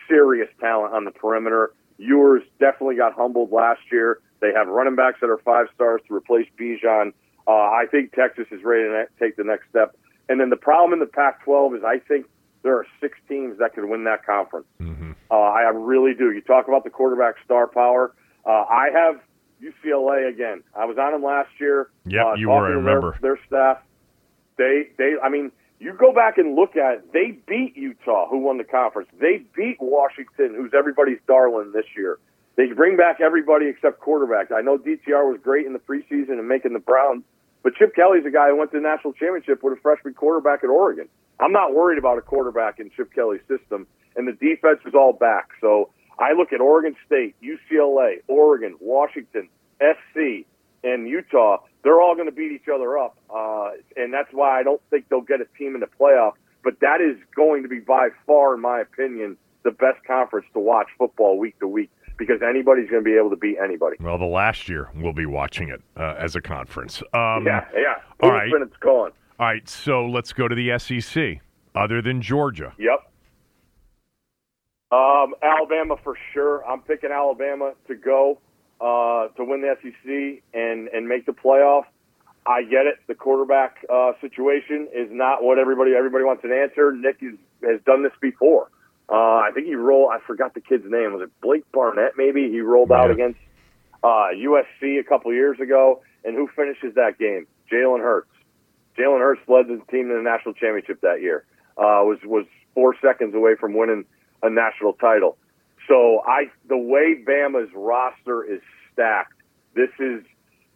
serious talent on the perimeter. Ewers definitely got humbled last year. They have running backs that are five stars to replace Bijan. Uh, I think Texas is ready to take the next step. And then the problem in the Pac-12 is I think there are six teams that could win that conference. Mm-hmm. Uh, I really do. You talk about the quarterback star power. Uh, I have UCLA again. I was on them last year. Yeah, uh, you were. I their, remember their staff. They, they. I mean, you go back and look at it. They beat Utah, who won the conference. They beat Washington, who's everybody's darling this year. They bring back everybody except quarterback. I know DTR was great in the preseason and making the Browns, but Chip Kelly's a guy who went to the national championship with a freshman quarterback at Oregon. I'm not worried about a quarterback in Chip Kelly's system, and the defense is all back. So I look at Oregon State, UCLA, Oregon, Washington, SC, and Utah. They're all going to beat each other up, uh, and that's why I don't think they'll get a team in the playoff. But that is going to be by far, in my opinion, the best conference to watch football week to week because anybody's going to be able to beat anybody. Well, the last year we'll be watching it uh, as a conference. Um, yeah, yeah. All right. It's going. All right, so let's go to the SEC. Other than Georgia, Yep. Um, Alabama for sure. I'm picking Alabama to go uh, to win the SEC and and make the playoff. I get it. The quarterback uh, situation is not what everybody everybody wants an answer. Nick is, has done this before. Uh, I think he rolled. I forgot the kid's name. Was it Blake Barnett? Maybe he rolled out Yeah. against uh, USC a couple years ago. And who finishes that game? Jalen Hurts. Jalen Hurts led the team to the national championship that year. Uh, was was four seconds away from winning a national title. So I, the way Bama's roster is stacked, this is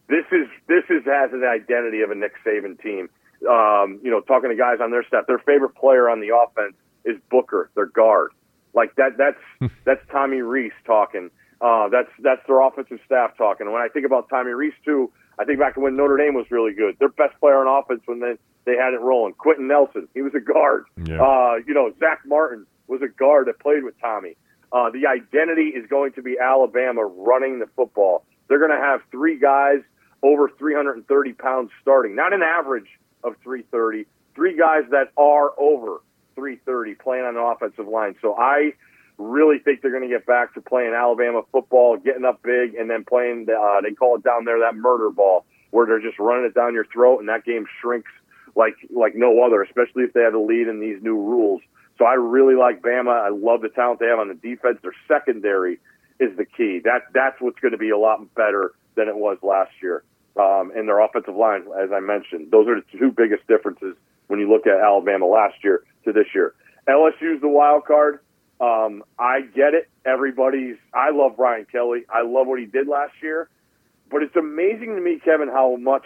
this is this is has an identity of a Nick Saban team. Um, you know, talking to guys on their staff, their favorite player on the offense is Booker, their guard. Like that, that's [LAUGHS] that's Tommy Rees talking. Uh, that's that's their offensive staff talking. And when I think about Tommy Rees too, I think back to when Notre Dame was really good. Their best player on offense when they they had it rolling. Quenton Nelson, he was a guard. Yeah. Uh, you know, Zach Martin was a guard that played with Tommy. Uh, the identity is going to be Alabama running the football. They're going to have three guys over 330 pounds starting, not an average of 330, three guys that are over 330 playing on the offensive line. So I really think they're going to get back to playing Alabama football, getting up big, and then playing. The, uh, they call it down there that murder ball, where they're just running it down your throat, and that game shrinks like like no other, especially if they have a lead in these new rules. So I really like Bama. I love the talent they have on the defense. Their secondary is the key. That that's what's going to be a lot better than it was last year. Um, and their offensive line, as I mentioned, those are the two biggest differences when you look at Alabama last year to this year. LSU's the wild card. Um, I get it. Everybody's. I love Brian Kelly. I love what he did last year. But it's amazing to me, Kevin, how much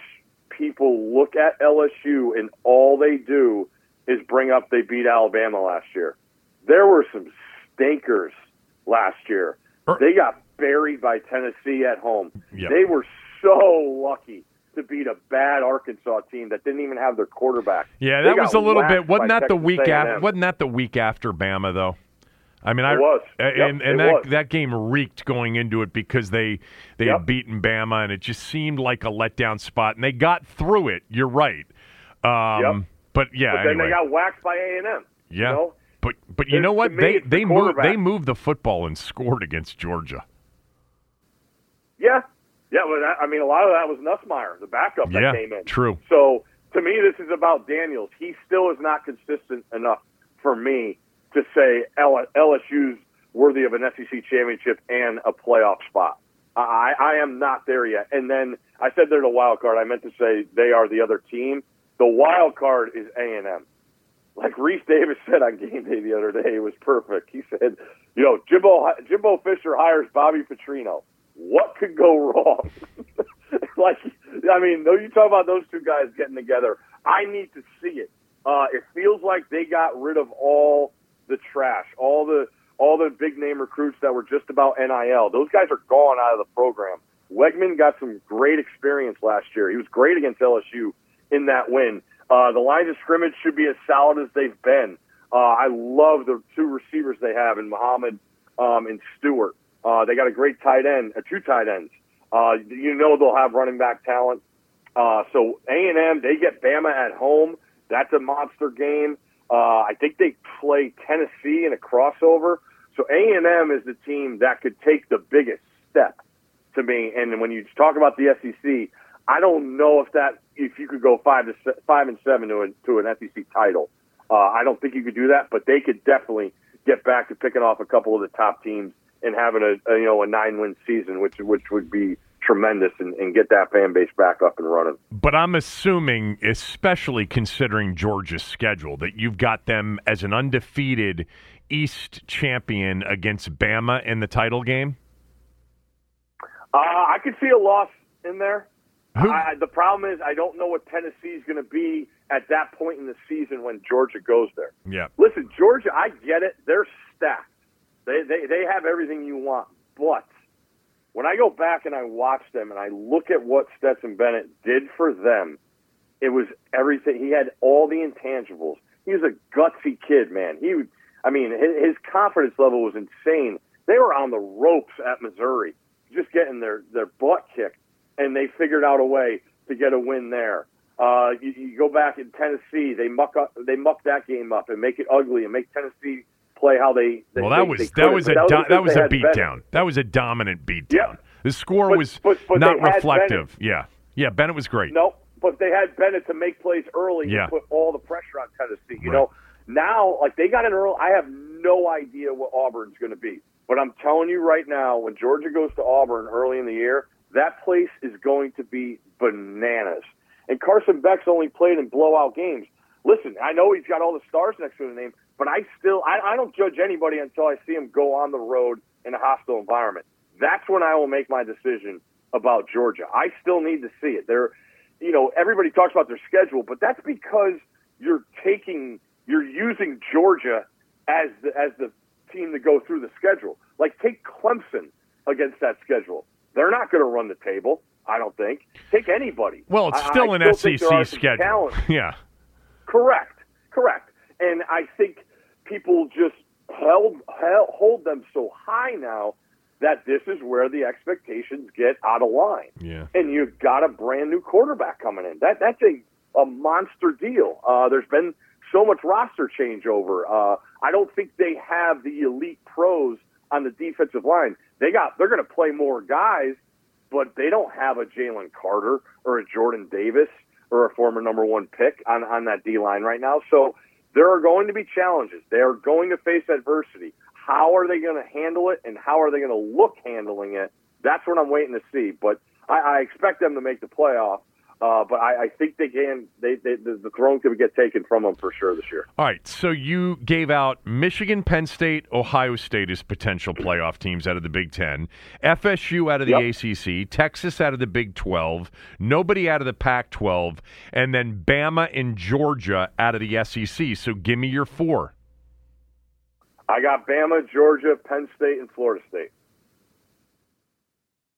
people look at LSU and all they do is bring up they beat Alabama last year. There were some stinkers last year. They got buried by Tennessee at home. Yep. They were so lucky to beat a bad Arkansas team that didn't even have their quarterback. Yeah, that was a little bit. Wasn't that the week A&M. after? Wasn't that the week after Bama though? I mean, I was. and Yep, and it that was. that game reeked going into it because they they Yep. had beaten Bama and it just seemed like a letdown spot and they got through it. You're right. Um. But yeah, But then anyway. they got whacked by A and M. yeah. You know? But but you know what? They it's the they moved they moved the football and scored against Georgia. Yeah, yeah. Well, that, I mean, a lot of that was Nussmeier, the backup Yeah, that came in. true. So to me, this is about Daniels. He still is not consistent enough for me to say L- LSU's worthy of an SEC championship and a playoff spot. I, I am not there yet. And then I said they're the wild card. I meant to say they are the other team. The wild card is A and M. Like Rece Davis said on game day the other day, it was perfect. He said, "You know, Jimbo Jimbo Fisher hires Bobby Petrino. What could go wrong?" [LAUGHS] like, I mean, though you talk about those two guys getting together, I need to see it. Uh, it feels like they got rid of all the trash, all the all the big name recruits that were just about NIL. Those guys are gone out of the program. Weigman got some great experience last year. He was great against LSU in that win. Uh, the lines of scrimmage should be as solid as they've been. Uh, I love the two receivers they have in Muhammad um, and Stewart. Uh, they got a great tight end, uh, two tight ends. Uh, you know they'll have running back talent. Uh, so A and M, they get Bama at home. That's a monster game. Uh, I think they play Tennessee in a crossover. So A and M is the team that could take the biggest step to me. And when you talk about the SEC, I don't know if that if you could go five to se- five and seven to an, to an SEC title. Uh, I don't think you could do that, but they could definitely get back to picking off a couple of the top teams and having a, a you know a nine win season, which which would be tremendous, and, and get that fan base back up and running. But I'm assuming, especially considering Georgia's schedule, that you've got them as an undefeated East champion against Bama in the title game. Uh, I could see a loss in there. I, the problem is I don't know what Tennessee's going to be at that point in the season when Georgia goes there. Yeah. Listen, Georgia, I get it. They're stacked. They, they, they have everything you want. But when I go back and I watch them and I look at what Stetson Bennett did for them, it was everything. He had all the intangibles. He was a gutsy kid, man. He, would- I mean, his, his confidence level was insane. They were on the ropes at Missouri, just getting their, their butt kicked, and they figured out a way to get a win there. Uh, you, you go back in Tennessee, they muck up, they muck that game up and make it ugly and make Tennessee play how they. they Well, that they- was they that was a do- that was a beatdown. That was a dominant beatdown. Yeah. The score But- was but- but not reflective. Yeah, yeah. Bennett was great. No, but they had Bennett to make plays early Yeah. and put all the pressure on Tennessee. You Right. know, now like they got an early. I have no idea what Auburn's going to be, but I'm telling you right now, when Georgia goes to Auburn early in the year, that place is going to be bananas. And Carson Beck's only played in blowout games. Listen, I know he's got all the stars next to the name, but I still I, I don't judge anybody until I see him go on the road in a hostile environment. That's when I will make my decision about Georgia. I still need to see it. They're, you know, everybody talks about their schedule, but that's because you're taking, you're using Georgia as the as the team to go through the schedule. Like take Clemson against that schedule. They're not going to run the table. I don't think. Take anybody. Well, it's still I an still SEC schedule. talent. [LAUGHS] Yeah. Correct, correct. And I think people just held, held hold them so high now that this is where the expectations get out of line. Yeah. And you've got a brand new quarterback coming in. That that's a a monster deal. Uh, there's been so much roster changeover. Uh, I don't think they have the elite pros on the defensive line. They got they're going to play more guys, but they don't have a Jalen Carter or a Jordan Davis or a former number one pick on on that D line right now. So there are going to be challenges. They are going to face adversity. How are they going to handle it, and how are they going to look handling it? That's what I'm waiting to see. But I, I expect them to make the playoff. Uh, but I, I, think they can. They, they, the throne could get taken from them for sure this year. All right. So you gave out Michigan, Penn State, Ohio State as potential playoff teams out of the Big Ten, FSU out of the yep. ACC, Texas out of the Big Twelve, nobody out of the Pac-12, and then Bama and Georgia out of the SEC. So give me your four. I got Bama, Georgia, Penn State, and Florida State.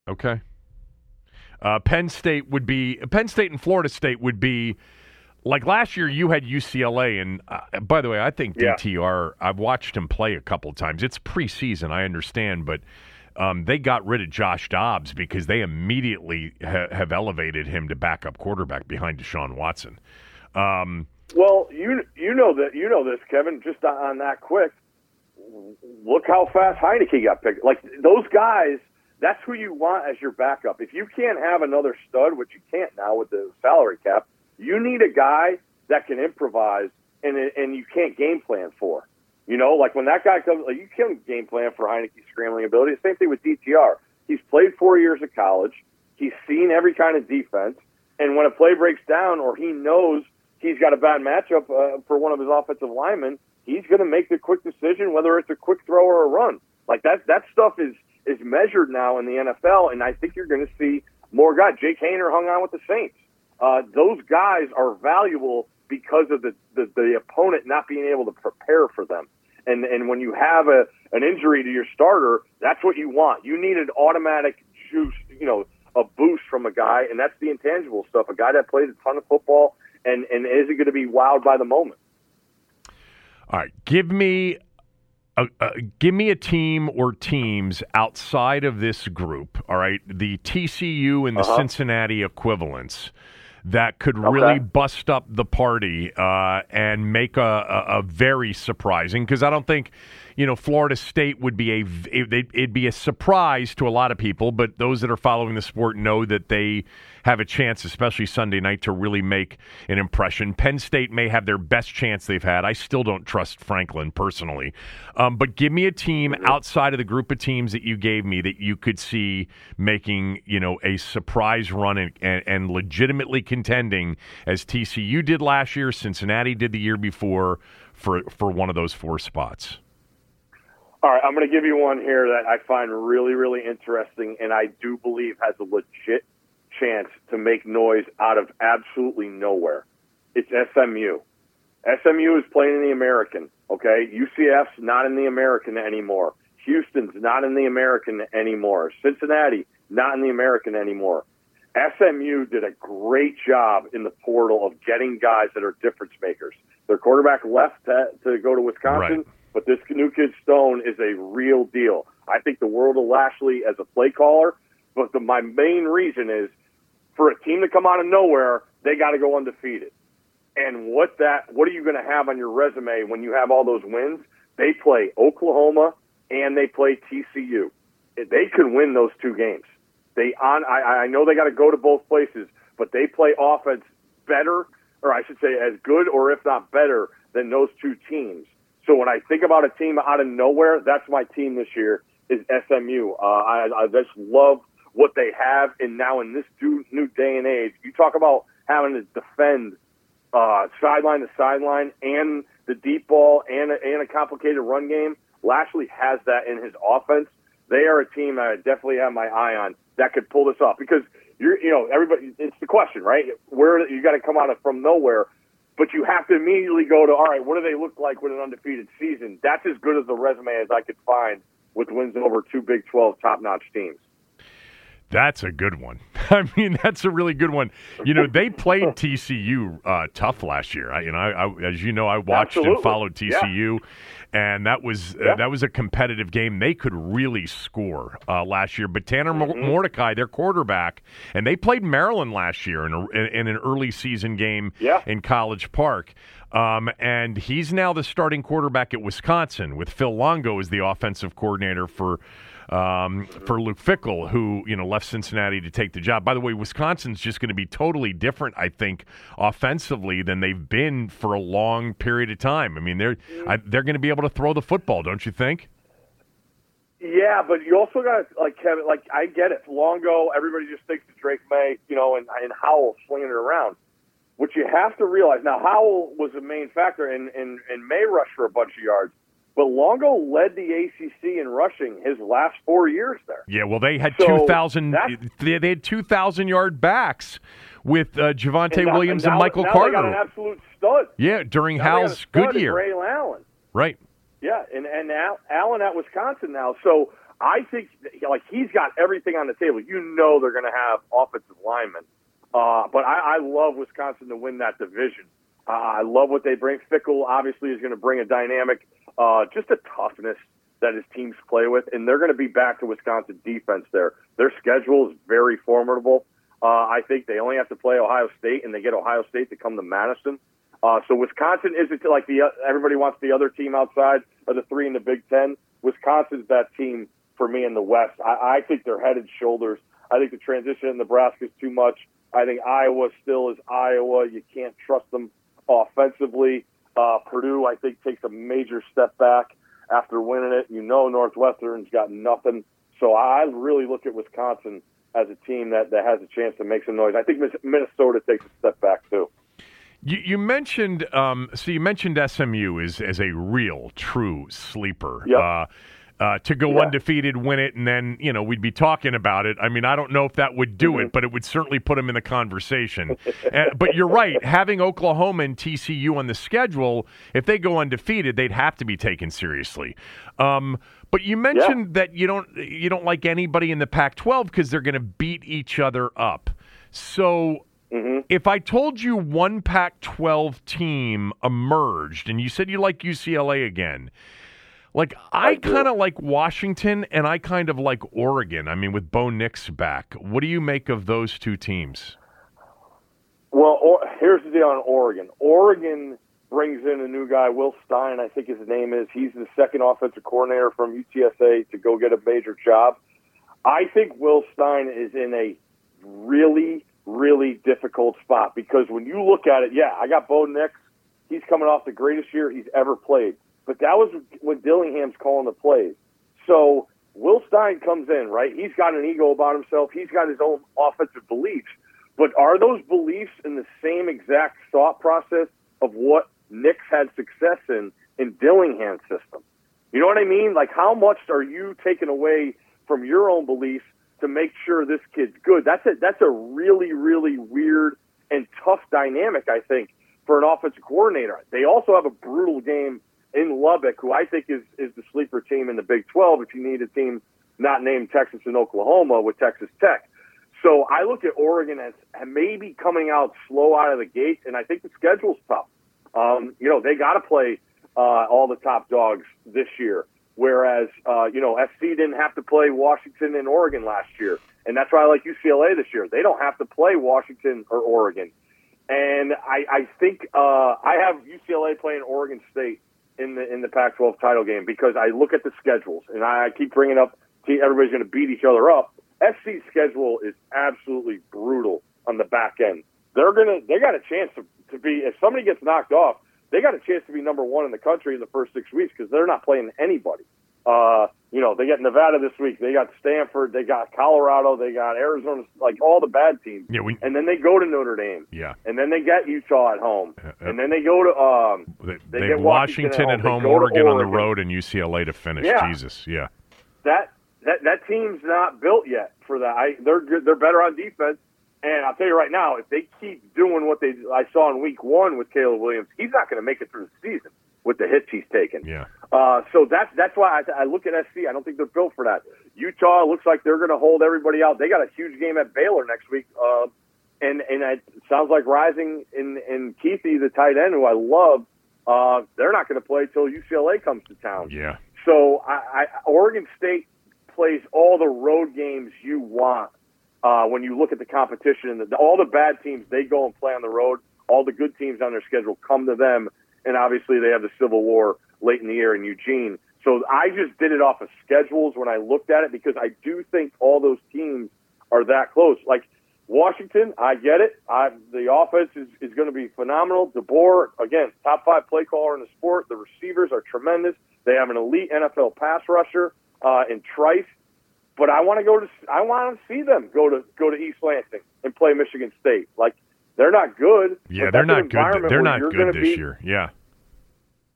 Okay. Uh, Penn State would be Penn State and Florida State would be like last year. You had UCLA, and uh, by the way, I think yeah. DTR. I've watched him play a couple times. It's preseason, I understand, but um, they got rid of Josh Dobbs because they immediately ha- have elevated him to backup quarterback behind Deshaun Watson. Um, well, you you know that you know this, Kevin. Just on that quick, look how fast Heinicke got picked. Like those guys that's who you want as your backup. If you can't have another stud, which you can't now with the salary cap, you need a guy that can improvise and and you can't game plan for. You know, like when that guy comes, like you can't game plan for Heinicke's scrambling ability. Same thing with DTR. He's played four years of college. He's seen every kind of defense, and when a play breaks down or he knows he's got a bad matchup uh, for one of his offensive linemen, he's going to make the quick decision whether it's a quick throw or a run. Like that, that stuff is is measured now in the NFL, and I think you're going to see more guys. Jake Haener hung on with the Saints. Uh, those guys are valuable because of the, the, the opponent not being able to prepare for them. And and when you have a an injury to your starter, that's what you want. You need an automatic juice, you know, a boost from a guy, and that's the intangible stuff. A guy that plays a ton of football and and isn't going to be wowed by the moment. All right, give me uh, uh, give me a team or teams outside of this group, all right? The TCU and the uh-huh. Cincinnati equivalents that could okay. really bust up the party uh, and make a, a, a very surprising because I don't think you know Florida State would be a it, it'd be a surprise to a lot of people, but those that are following the sport know that they have a chance, especially Sunday night, to really make an impression. Penn State may have their best chance they've had. I still don't trust Franklin personally, um, but give me a team outside of the group of teams that you gave me that you could see making you know a surprise run and, and, and legitimately contending as TCU did last year, Cincinnati did the year before for for one of those four spots. All right, I'm going to give you one here that I find really, really interesting, and I do believe has a legit chance to make noise out of absolutely nowhere. It's SMU. SMU is playing in the American, okay? UCF's not in the American anymore. Houston's not in the American anymore. Cincinnati, not in the American anymore. SMU did a great job in the portal of getting guys that are difference makers. Their quarterback left to, to go to Wisconsin, right. But this new kid Stone is a real deal. I think the world of Lashlee as a play caller, but the, my main reason is for a team to come out of nowhere, they got to go undefeated. And what that what are you going to have on your resume when you have all those wins? They play Oklahoma and they play TCU. They can win those two games. They on I, I know they got to go to both places, but they play offense better, or I should say as good or if not better than those two teams. So when I think about a team out of nowhere, that's my team this year is SMU. Uh, I, I just love what they have, and now in this new day and age, you talk about having to defend uh, sideline to sideline and the deep ball and a, and a complicated run game. Lashlee has that in his offense. They are a team I definitely have my eye on that could pull this off because you're, you know, everybody. It's the question, right? Where you got to come out of from nowhere, but you have to immediately go to all right. What do they look like with an undefeated season? That's as good as a resume as I could find with wins over two Big Twelve top notch teams. That's a good one. [LAUGHS] I mean, that's a really good one. You know, they played [LAUGHS] TCU uh, tough last year. I, you know, I, I, as you know, I watched Absolutely. and followed TCU, Yeah. and that was uh, that was a competitive game. They could really score uh, last year. But Tanner Mm-hmm. Mordecai, their quarterback, and they played Maryland last year in, a, in, in an early season game Yeah. in College Park. Um, and he's now the starting quarterback at Wisconsin with Phil Longo as the offensive coordinator for um, for Luke Fickell, who you know left Cincinnati to take the job. By the way, Wisconsin's just going to be totally different, I think, offensively than they've been for a long period of time. I mean, they're I, they're going to be able to throw the football, don't you think? Yeah, but you also got like Kevin. Like I get it. Longo, everybody just thinks of Drake Maye, you know, and, and Howell slinging it around. What you have to realize now, Howell was a main factor, and and, and Maye rushed for a bunch of yards, but Longo led the ACC in rushing his last four years there. Yeah, well, they had So, two thousand. They, they had two thousand yard backs with uh, Javonte And now- Williams and, now- Michael now Carter. They got an absolute stud. yeah, during Now they got a Hal's good year, Ray Allen. right? Yeah, and and Al, Allen at Wisconsin now. So I think like he's got everything on the table. You know they're going to have offensive linemen, uh, but I, I love Wisconsin to win that division. I love what they bring. Fickell obviously is going to bring a dynamic, uh, just a toughness that his teams play with, and they're going to be back to Wisconsin defense there. Their schedule is very formidable. Uh, I think they only have to play Ohio State, and they get Ohio State to come to Madison. Uh, so Wisconsin isn't like the everybody wants the other team outside of the three in the Big Ten. Wisconsin's that team for me in the West. I, I think they're head and shoulders. I think the transition in Nebraska is too much. I think Iowa still is Iowa. You can't trust them offensively. Uh, Purdue, I think, takes a major step back after winning it. You know, Northwestern's got nothing. So I really look at Wisconsin as a team that, that has a chance to make some noise. I think Minnesota takes a step back too. You, you mentioned um, so you mentioned SMU as as a real true sleeper. Yep. Uh, uh, to go Yeah. undefeated, win it, and then you know we'd be talking about it. I mean, I don't know if that would do Mm-hmm. it, but it would certainly put them in the conversation. [LAUGHS] Uh, but you're right. Having Oklahoma and TCU on the schedule, if they go undefeated, they'd have to be taken seriously. Um, but you mentioned that you don't you don't like anybody in the Pac-12 because they're going to beat each other up. So if I told you one Pac 12 team emerged and you said you like UCLA again, like I kind of like Washington and I kind of like Oregon. I mean, with Bo Nix back, what do you make of those two teams? Well, or, here's the deal on Oregon. Oregon brings in a new guy, Will Stein, I think his name is. He's the second offensive coordinator from UTSA to go get a major job. I think Will Stein is in a really, really difficult spot because when you look at it, yeah, I got Bo Nix. He's coming off the greatest year he's ever played. But that was when Dillingham's calling the plays. So Will Stein comes in, right? He's got an ego about himself. He's got his own offensive beliefs. But are those beliefs in the same exact thought process of what Nix had success in in Dillingham's system? You know what I mean? Like, how much are you taking away from your own beliefs to make sure this kid's good? That's a that's a really really weird and tough dynamic, I think, for an offensive coordinator. They also have a brutal game in Lubbock, who I think is is the sleeper team in the Big 12. If you need a team not named Texas and Oklahoma with Texas Tech. So I look at Oregon as maybe coming out slow out of the gate, and I think the schedule's tough. Um, you know, they got to play uh, all the top dogs this year, whereas uh, you know SC didn't have to play Washington and Oregon last year, and that's why I like UCLA this year. They don't have to play Washington or Oregon, and I, I think uh, I have UCLA playing Oregon State in the in the Pac-12 title game because I look at the schedules, and I keep bringing up everybody's going to beat each other up. SC's schedule is absolutely brutal on the back end. They're gonna they got a chance to, to be if somebody gets knocked off, they got a chance to be number one in the country in the first six weeks because they're not playing anybody. Uh, you know, they got Nevada this week, they got Stanford, they got Colorado, they got Arizona, like all the bad teams. Yeah, we, And then they go to Notre Dame. yeah. And then they get Utah at home. Uh, uh, And then they go to um They, They they get have Washington Washington at at home. home, They go Oregon on the road, and UCLA to finish. Yeah. Jesus, yeah. that that that team's not built yet for that. I, they're good. They're better on defense, and I'll tell you right now, if they keep doing what they I saw in Week One with Caleb Williams, he's not going to make it through the season with the hits he's taken. Yeah. Uh, so that's that's why I, I look at SC. I don't think they're built for that. Utah looks like they're going to hold everybody out. They got a huge game at Baylor next week, uh, and and it sounds like Rising in in Kuithe, the tight end, who I love. Uh, they're not going to play till UCLA comes to town. Yeah. So I, I, Oregon State plays all the road games you want uh, when you look at the competition and the, all the bad teams they go and play on the road. All the good teams on their schedule come to them, and obviously they have the Civil War late in the year in Eugene. So I just did it off of schedules when I looked at it because I do think all those teams are that close. Like Washington, I get it. I, the offense is, is going to be phenomenal. DeBoer, again, top five play caller in the sport. The receivers are tremendous. They have an elite NFL pass rusher uh, in Trice. But I want to go to I want to see them go to go to East Lansing and play Michigan State. Like they're not good. Yeah, they're not good. They're not good this be, year. Yeah.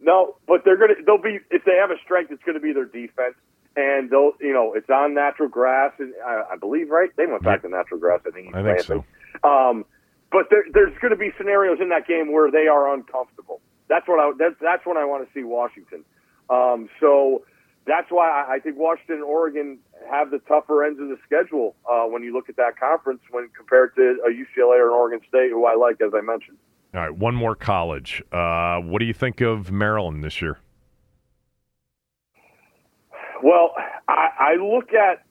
No, but they're gonna they'll be if they have a strength, it's gonna be their defense. And they'll you know it's on natural grass, and I, I believe right they went back to natural grass. I think I think so. Um, but there, there's going to be scenarios in that game where they are uncomfortable. That's what I that's that's when I want to see Washington. Um, so that's why I, think Washington and Oregon have the tougher ends of the schedule uh, when you look at that conference when compared to a UCLA or an Oregon State, who I like, as I mentioned. All right, one more college. Uh, what do you think of Maryland this year? Well, I, I look at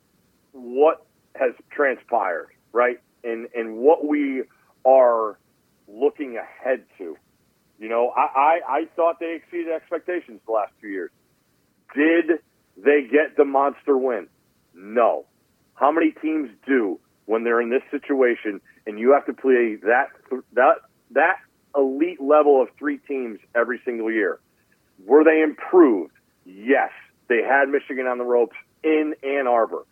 what has transpired, right, and and what we are looking ahead to. You know, I, I, I thought they exceeded expectations the last two years. Did they get the monster win? No. How many teams do when they're in this situation and you have to play that that that elite level of three teams every single year? Were they improved? Yes. They had Michigan on the ropes in Ann Arbor.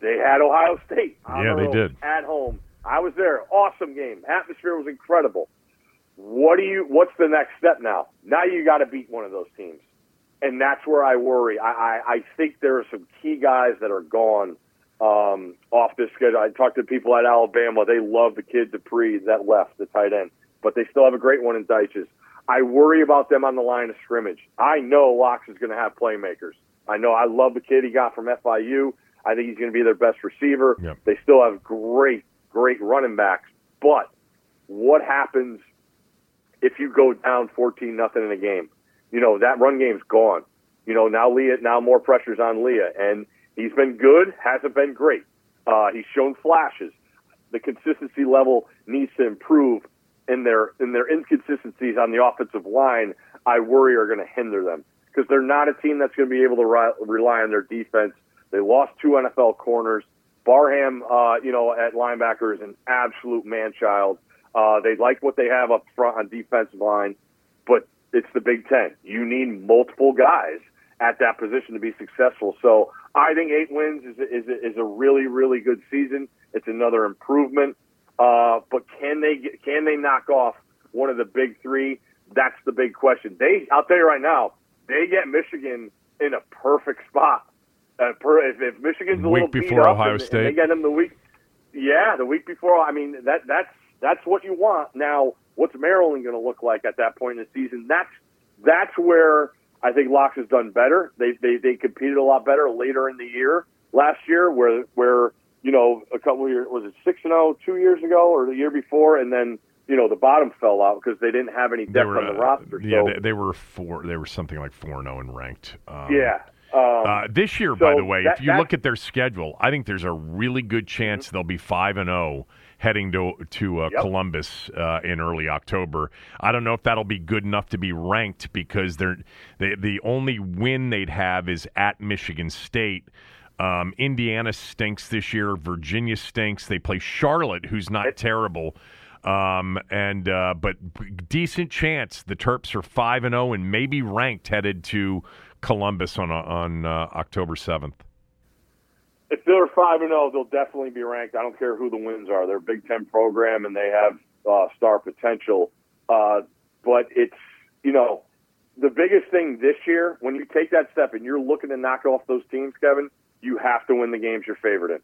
They had Ohio State on Yeah, the they did. at home. I was there. Awesome game. Atmosphere was incredible. What do you? What's the next step now? Now you got to beat one of those teams, and that's where I worry. I, I, I think there are some key guys that are gone um, off this schedule. I talked to people at Alabama. They love the kid Dippre that left, the tight end, but they still have a great one in Dyches. I worry about them on the line of scrimmage. I know Locks is going to have playmakers. I know. I love the kid he got from FIU. I think he's going to be their best receiver. Yep. They still have great, great running backs. But what happens if you go down 14 nothing in a game? You know, that run game's gone. You know, now Leah, now more pressure's on Leah. And he's been good, hasn't been great. Uh, he's shown flashes. The consistency level needs to improve in their, in their inconsistencies on the offensive line, I worry are going to hinder them because they're not a team that's going to be able to ri- rely on their defense. They lost two NFL corners. Barham, uh, you know, at linebacker is an absolute man child. Uh, they like what they have up front on defensive line, but it's the Big Ten. You need multiple guys at that position to be successful. So I think eight wins is a, is a, is a really really good season. It's another improvement. Uh, but can they get, can they knock off one of the big three? That's the big question. They, I'll tell you right now, they get Michigan in a perfect spot. Uh, per, if, if Michigan's a Week little beat before up Ohio and, State. and they get them the week, yeah, the week before. I mean, that that's that's what you want. Now, what's Maryland going to look like at that point in the season? That's that's where I think Locks has done better. They they they competed a lot better later in the year last year, where where you know a couple of years was it six and zero two years ago or the year before, and then you know the bottom fell out because they didn't have any depth were, on the uh, roster. yeah, so, they, they were four. They were something like four zero and oh and ranked. Um, yeah. Um, Uh, this year, by the way, that- if you look at their schedule, I think there's a really good chance they'll be five and zero heading to to uh, Yep. Columbus uh, in early October. I don't know if that'll be good enough to be ranked because they're they, the only win they'd have is at Michigan State. Um, Indiana stinks this year. Virginia stinks. They play Charlotte, who's not terrible. Um, and uh, but decent chance the Terps are five and zero and maybe ranked headed to Columbus on on uh, October seventh. If they're five and zero, they'll definitely be ranked. I don't care who the wins are. They're a Big Ten program and they have uh, star potential. Uh, but it's you know the biggest thing this year when you take that step and you're looking to knock off those teams, Kevin. You have to win the games you're favored in.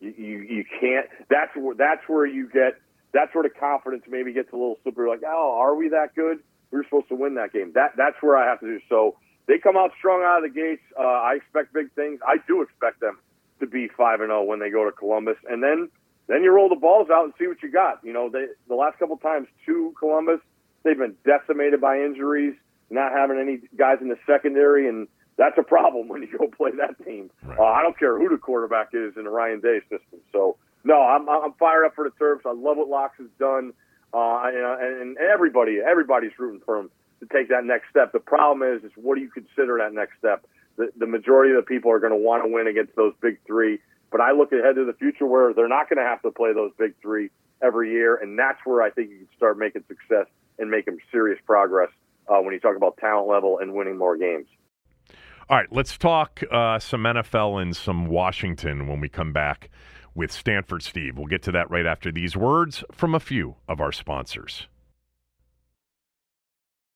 You you, you can't. That's where that's where you get. That's where the confidence maybe gets a little slippery. Like, oh, are we that good? We were supposed to win that game. That that's where I have to do. So they come out strong out of the gates. Uh, I expect big things. I do expect them to be five and zero when they go to Columbus, and then then you roll the balls out and see what you got. You know, they, the last couple times to Columbus, they've been decimated by injuries, not having any guys in the secondary, and that's a problem [LAUGHS] when you go play that team. Right. Uh, I don't care who the quarterback is in the Ryan Day system. So no, I'm I'm fired up for the Terps. I love what Locks has done, uh, and, and everybody everybody's rooting for him to take that next step. The problem is, is what do you consider that next step? The, the majority of the people are going to want to win against those big three. But I look ahead to the future where they're not going to have to play those big three every year, and that's where I think you can start making success and making serious progress uh, when you talk about talent level and winning more games. All right, let's talk uh, some NFL and some Washington when we come back with Stanford Steve. We'll get to that right after these words from a few of our sponsors.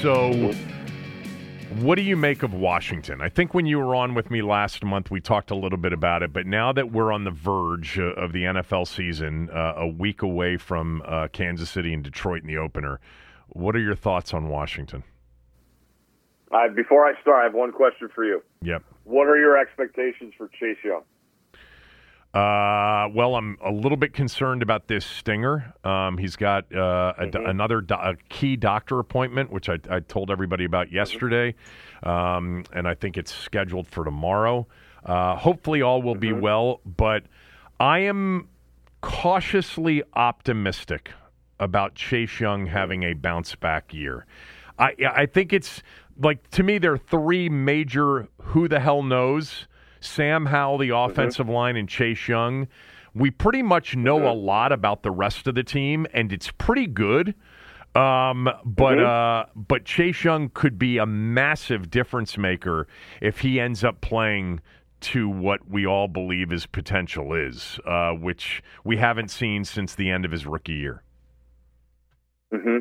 So, what do you make of Washington? I think when you were on with me last month, we talked a little bit about it, but now that we're on the verge uh, of the NFL season, uh, a week away from uh, Kansas City and Detroit in the opener, what are your thoughts on Washington? Uh, before I start, I have one question for you. Yep. What are your expectations for Chase Young? Uh, well, I'm a little bit concerned about this stinger. Um, he's got uh, a, mm-hmm. another do- a key doctor appointment, which I, I told everybody about mm-hmm. yesterday, um, and I think it's scheduled for tomorrow. Uh, hopefully, all will mm-hmm. be well, but I am cautiously optimistic about Chase Young having a bounce back year. I I think it's like to me there are three major who the hell knows Sam Howell, the mm-hmm. offensive mm-hmm. line, and Chase Young, we pretty much know mm-hmm. a lot about the rest of the team, and it's pretty good. Um, but mm-hmm. uh, but Chase Young could be a massive difference maker if he ends up playing to what we all believe his potential is, uh, which we haven't seen since the end of his rookie year. hmm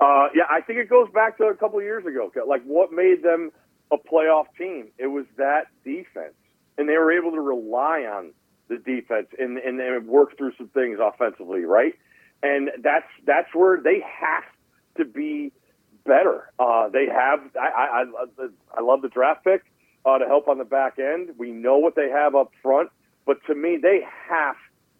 Uh, yeah, I think it goes back to a couple years ago. Like what made them a playoff team? It was that defense and they were able to rely on the defense and, and, and work through some things offensively, right? And that's that's where they have to be better. Uh, they have. I, I I love the draft pick uh, to help on the back end. We know what they have up front, but to me, they have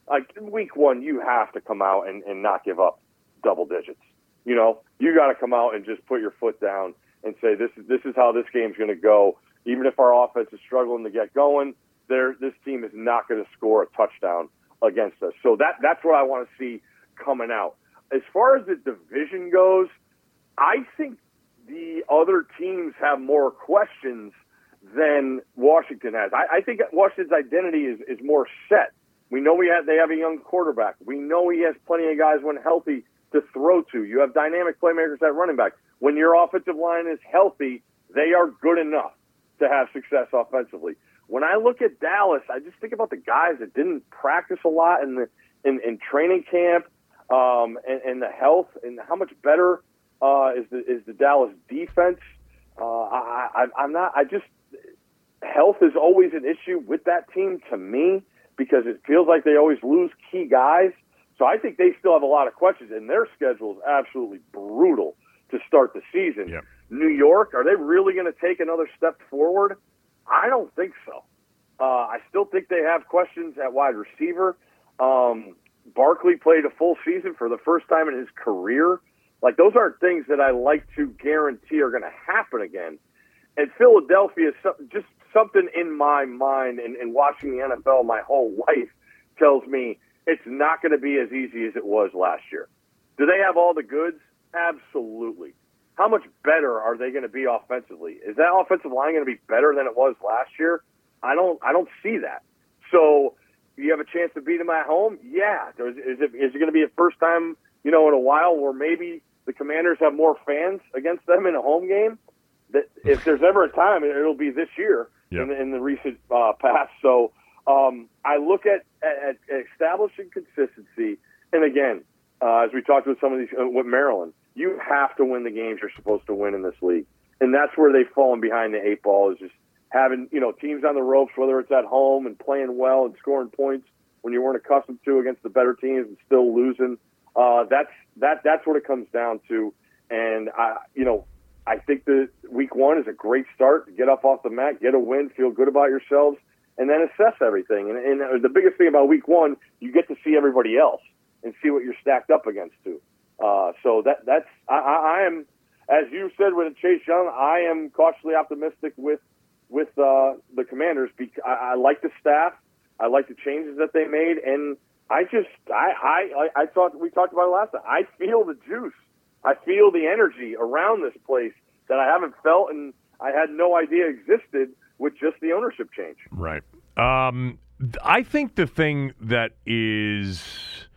like in week one, you have to come out and, and not give up double digits. You know, you got to come out and just put your foot down and say this is this is how this game's going to go even if our offense is struggling to get going, this team is not going to score a touchdown against us. So that that's what I want to see coming out. As far as the division goes, I think the other teams have more questions than Washington has. I, I think Washington's identity is, is more set. We know we have they have a young quarterback. We know he has plenty of guys when healthy to throw to. You have dynamic playmakers at running back. When your offensive line is healthy, they are good enough to have success offensively. When I look at Dallas, I just think about the guys that didn't practice a lot in the in, in training camp, um, and, and the health, and how much better uh, is the is the Dallas defense. Uh, I, I, I'm not. I just health is always an issue with that team to me because it feels like they always lose key guys. So I think they still have a lot of questions, and their schedule is absolutely brutal to start the season. New York, are they really going to take another step forward? I don't think so. Uh, I still think they have questions at wide receiver. Um, Barkley played a full season for the first time in his career. Like those aren't things that I like to guarantee are going to happen again. And Philadelphia is just something in my mind and, and watching the NFL my whole [LAUGHS] life tells me it's not going to be as easy as it was last year. Do they have all the goods? Absolutely. How much better are they going to be offensively? Is that offensive line going to be better than it was last year? I don't. I don't see that. So you have a chance to beat them at home. Yeah. Is it is it going to be a first time you know in a while where maybe the Commanders have more fans against them in a home game? That if there's ever a time, it'll be this year yep. in, the, in the recent uh, past. So um, I look at, at, at establishing consistency, and again, uh, as we talked with some of these uh, with Maryland, you have to win the games you're supposed to win in this league, and that's where they've fallen behind the eight ball. Is just having you know teams on the ropes, whether it's at home and playing well and scoring points when you weren't accustomed to against the better teams and still losing. Uh, that's that that's what it comes down to. And I, you know, I think the week one is a great start to get up off the mat, get a win, feel good about yourselves, and then assess everything. And, and the biggest thing about week one, you get to see everybody else and see what you're stacked up against too. Uh, so that that's I, I am, as you said with Chase Young, I am cautiously optimistic with with uh, the Commanders. Because I, I like the staff, I like the changes that they made, and I just I I I thought we talked about it last time. I feel the juice I feel the energy around this place that I haven't felt and I had no idea existed with just the ownership change. Right. Um, I think the thing that is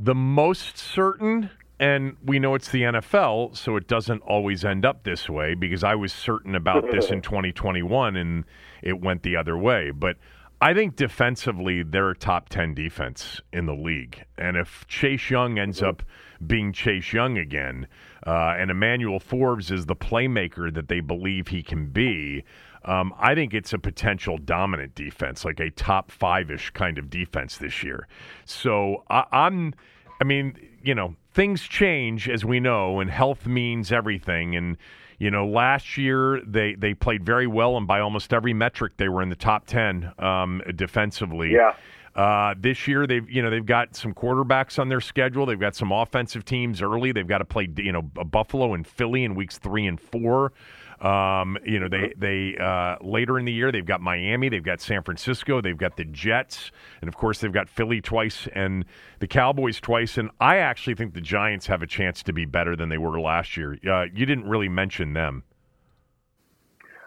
the most certain, and we know it's the NFL, so it doesn't always end up this way because I was certain about this in [LAUGHS] 2021 and it went the other way. But I think defensively, they're a top 10 defense in the league. And if Chase Young ends up being Chase Young again. Uh, and Emmanuel Forbes is the playmaker that they believe he can be. Um, I think it's a potential dominant defense, like a top five ish kind of defense this year. So I, I'm, I mean, you know, things change as we know, and health means everything. And you know, last year they they played very well, and by almost every metric they were in the top ten um, defensively. Yeah. Uh, this year, they've you know they've got some quarterbacks on their schedule. They've got some offensive teams early. They've got to play you know Buffalo and Philly in weeks three and four. Um, you know they they uh, later in the year they've got Miami, they've got San Francisco, they've got the Jets, and of course they've got Philly twice and the Cowboys twice. And I actually think the Giants have a chance to be better than they were last year. Uh, you didn't really mention them.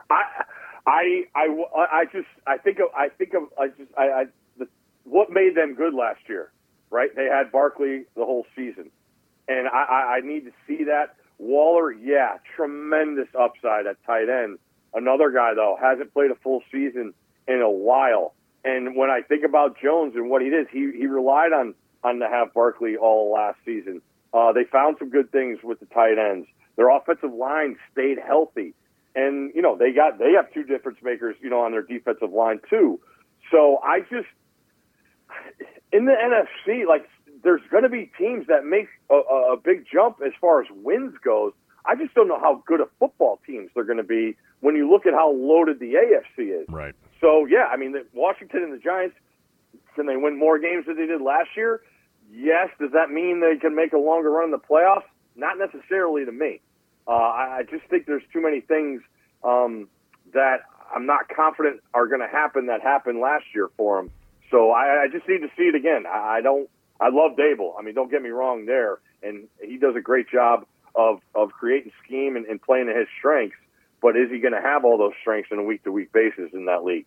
I I I, I just I think of I think of I just I, I what made them good last year, right? They had Barkley the whole season, and I, I, I need to see that. Waller, yeah, tremendous upside at tight end. Another guy though hasn't played a full season in a while. And when I think about Jones and what he did, he he relied on on to have Barkley all last season. Uh, they found some good things with the tight ends. Their offensive line stayed healthy, and you know they got they have two difference makers, you know, on their defensive line too. So I just in the NFC, like there's going to be teams that make a, a big jump as far as wins goes. I just don't know how good of football teams they're going to be when you look at how loaded the AFC is. Right. So yeah, I mean, the, Washington and the Giants can they win more games than they did last year? Yes. Does that mean they can make a longer run in the playoffs? Not necessarily to me. Uh, I, I just think there's too many things um, that I'm not confident are going to happen that happened last year for them. So I, I just need to see it again. I, I don't. I love Daboll. I mean, don't get me wrong there, and he does a great job of of creating scheme and, and playing to his strengths. But is he going to have all those strengths on a week to week basis in that league?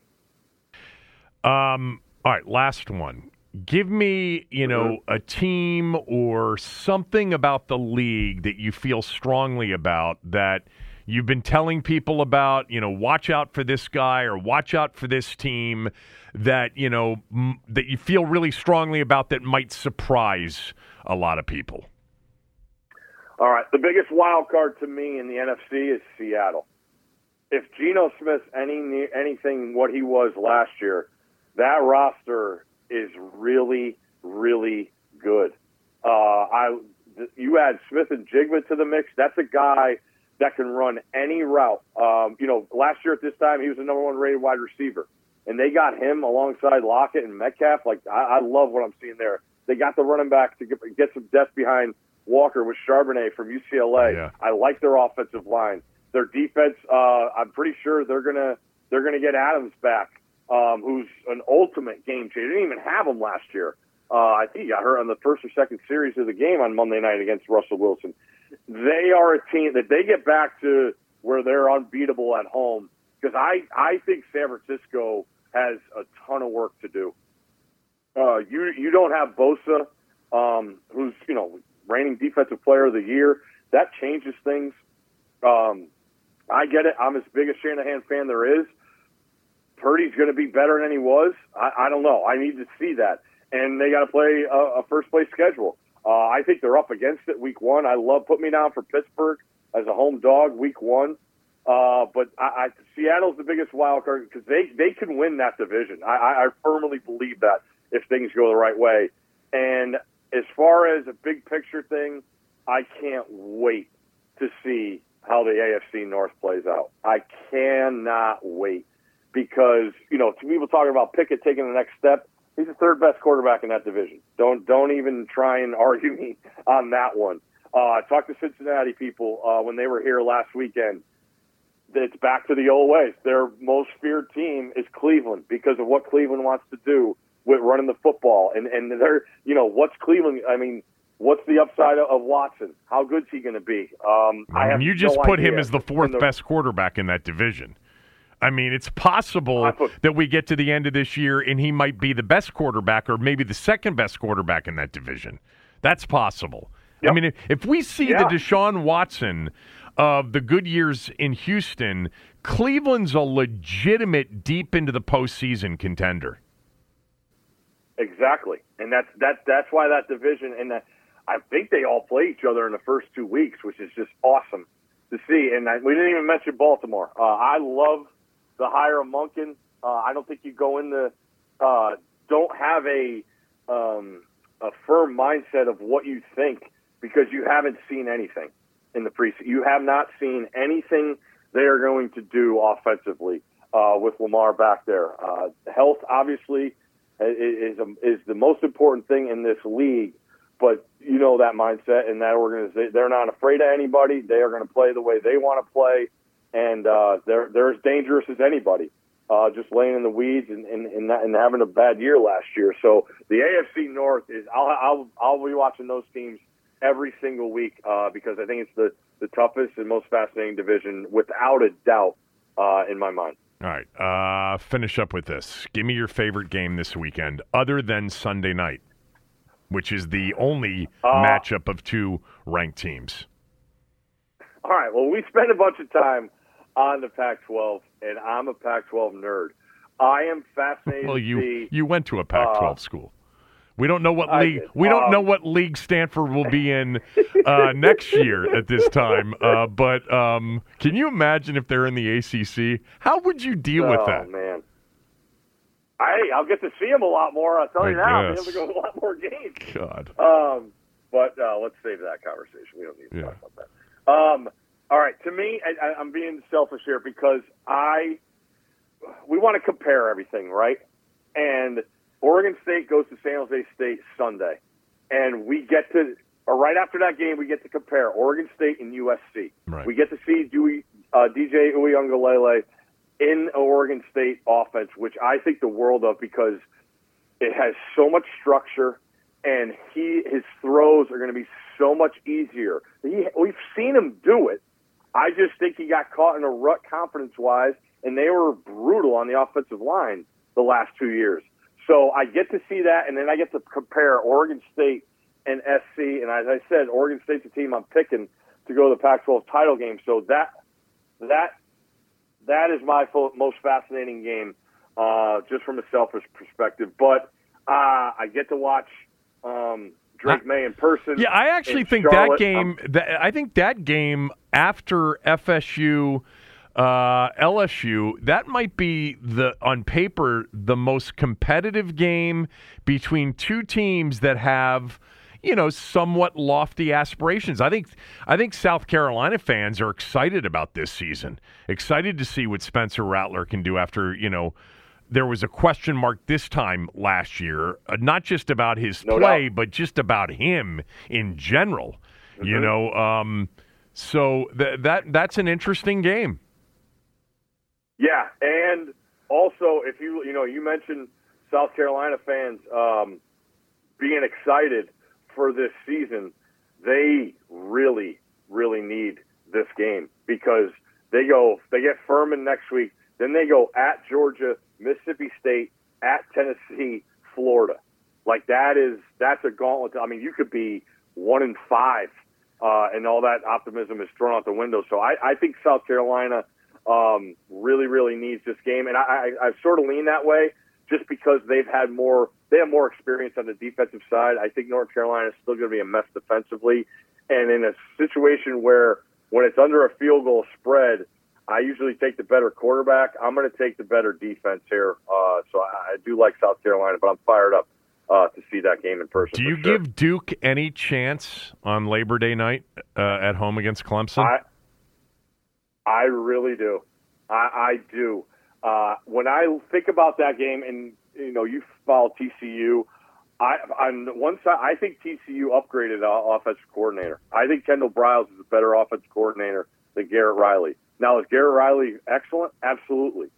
Um. All right. Last one. Give me, you know, mm-hmm. a team or something about the league that you feel strongly about that you've been telling people about, you know, watch out for this guy or watch out for this team that you know m- that you feel really strongly about that might surprise a lot of people? All right, the biggest wild card to me in the NFC is Seattle. If Geno Smith any anything what he was last year, that roster is really really good. Uh, I you add Smith-Njigba to the mix. That's a guy that can run any route. Um, you know, last year at this time he was the number one rated wide receiver and they got him alongside Lockett and Metcalf. Like I, I love what I'm seeing there. They got the running back to get, get some depth behind Walker with Charbonnet from UCLA. Yeah. I like their offensive line. Their defense, uh, I'm pretty sure they're gonna they're gonna get Adams back, um, who's an ultimate game changer. They didn't even have him last year. Uh, I think he got hurt on the first or second series of the game on Monday night against Russell Wilson. They are a team that they get back to where they're unbeatable at home because I I think San Francisco has a ton of work to do. Uh, you you don't have Bosa, um, who's you know reigning defensive player of the year. That changes things. Um, I get it. I'm as big a Shanahan fan there is. Purdy's going to be better than he was. I, I don't know. I need to see that, and they got to play a, a first place schedule. Uh, I think they're up against it week one. I love put me down for Pittsburgh as a home dog week one. Uh, but I, I, Seattle's the biggest wild card because they, they can win that division. I, I, firmly believe that if things go the right way. And as far as a big picture thing, I can't wait to see how the AFC North plays out. I cannot wait because you know, people talking about Pickett taking the next step, he's the third best quarterback in that division. Don't don't even try and [LAUGHS] argue me on that one. Uh, I talked to Cincinnati people uh, when they were here last weekend. It's back to the old ways. Their most feared team is Cleveland because of what Cleveland wants to do with running the football. And and they're you know what's Cleveland? I mean, what's the upside of, of Watson? How good's he going to be? Um, I have you just no put him as the fourth the- best quarterback in that division. I mean, it's possible that we get to the end of this year and he might be the best quarterback or maybe the second best quarterback in that division. That's possible. I mean, if, if we see Yeah. the Deshaun Watson of the good years in Houston, Cleveland's a legitimate deep into the postseason contender. Exactly, and that's that's that's why that division and that, I think they all play each other in the first two weeks, which is just awesome to see. And I, we didn't even mention Baltimore. Uh, I love the hire of Monken. Uh, I don't think you go in the uh, don't have a um, a firm mindset of what you think because you haven't seen anything in the preseason. You have not seen anything they are going to do offensively uh, with Lamar back there. Uh, health, obviously, is is the most important thing in this league. But you know that mindset and that organization. They're not afraid of anybody. They are going to play the way they want to play, and uh, they're they're as dangerous as anybody. Uh, just laying in the weeds and, and, and, not, and having a bad year last year. So the AFC North is I'll I'll, I'll be watching those teams every single week uh, because I think it's the the toughest and most fascinating division without a doubt uh, in my mind. All right. Uh, finish up with this. Give me your favorite game this weekend, other than Sunday night, which is the only Uh, matchup of two ranked teams. All right. Well, we spent a bunch of time on the Pac-12, and I'm a Pac-12 nerd. I am fascinated Well, you see. you went to a Pac-12 school. We don't know what I league. did. We don't Um, know what league Stanford will be in uh, [LAUGHS] next year at this time. Uh, but um, can you imagine if they're in the ACC? How would you deal with oh that? man. I I'll get to see him a lot more. I'll tell I you now. I'll be able to go to a lot more games. God. Um, but uh, let's save that conversation. We don't need to Yeah. talk about that. Um, all right. To me, I, I'm being selfish here because I we want to compare everything, right? And Oregon State goes to San Jose State Sunday, and we get to or right after that game, we get to compare Oregon State and USC. Right. We get to see Dewey, uh, DJ Uiagalelei in Oregon State offense, which I think the world of because it has so much structure, and he his throws are going to be so much easier. He, we've seen him do it. I just think he got caught in a rut confidence wise, and they were brutal on the offensive line the last two years. So I get to see that, and then I get to compare Oregon State and SC. And as I said, Oregon State's a team I'm picking to go to the Pac-12 title game. So that that that is my most fascinating game, uh, just from a selfish perspective. But uh, I get to watch um, Drake Maye in person. Yeah, I actually in think that game. That, I think that game after FSU, uh, LSU, that might be the on paper the most competitive game between two teams that have. You know, somewhat lofty aspirations. I think I think South Carolina fans are excited about this season. Excited to see what Spencer Rattler can do after, you know, there was a question mark this time last year, uh, not just about his No play, doubt. but just about him in general. You know, um, so th- that that's an interesting game. Yeah, and also if you you know you mentioned South Carolina fans um, being excited for this season, they really really need this game because they go they get Furman next week, then they go at Georgia, Mississippi State, at Tennessee, Florida. Like that is that's a gauntlet. I mean, you could be one in five, uh, and all that optimism is thrown out the window. So I, I think South Carolina um, really, really needs this game, and I, I, I've sort of leaned that way just because they've had more, they have more experience on the defensive side. I think North Carolina is still going to be a mess defensively, and in a situation where when it's under a field goal spread, I usually take the better quarterback. I'm going to take the better defense here. Uh, so I, I do like South Carolina, but I'm fired up uh, to see that game in person. Do you sure. give Duke any chance on Labor Day night uh, at home against Clemson? I, I really do. I, I do. Uh, when I think about that game, and you know, you follow TCU. I, on one side, I think TCU upgraded offensive coordinator. I think Kendal Briles is a better offensive coordinator than Garrett Riley. Now, is Garrett Riley excellent? Absolutely.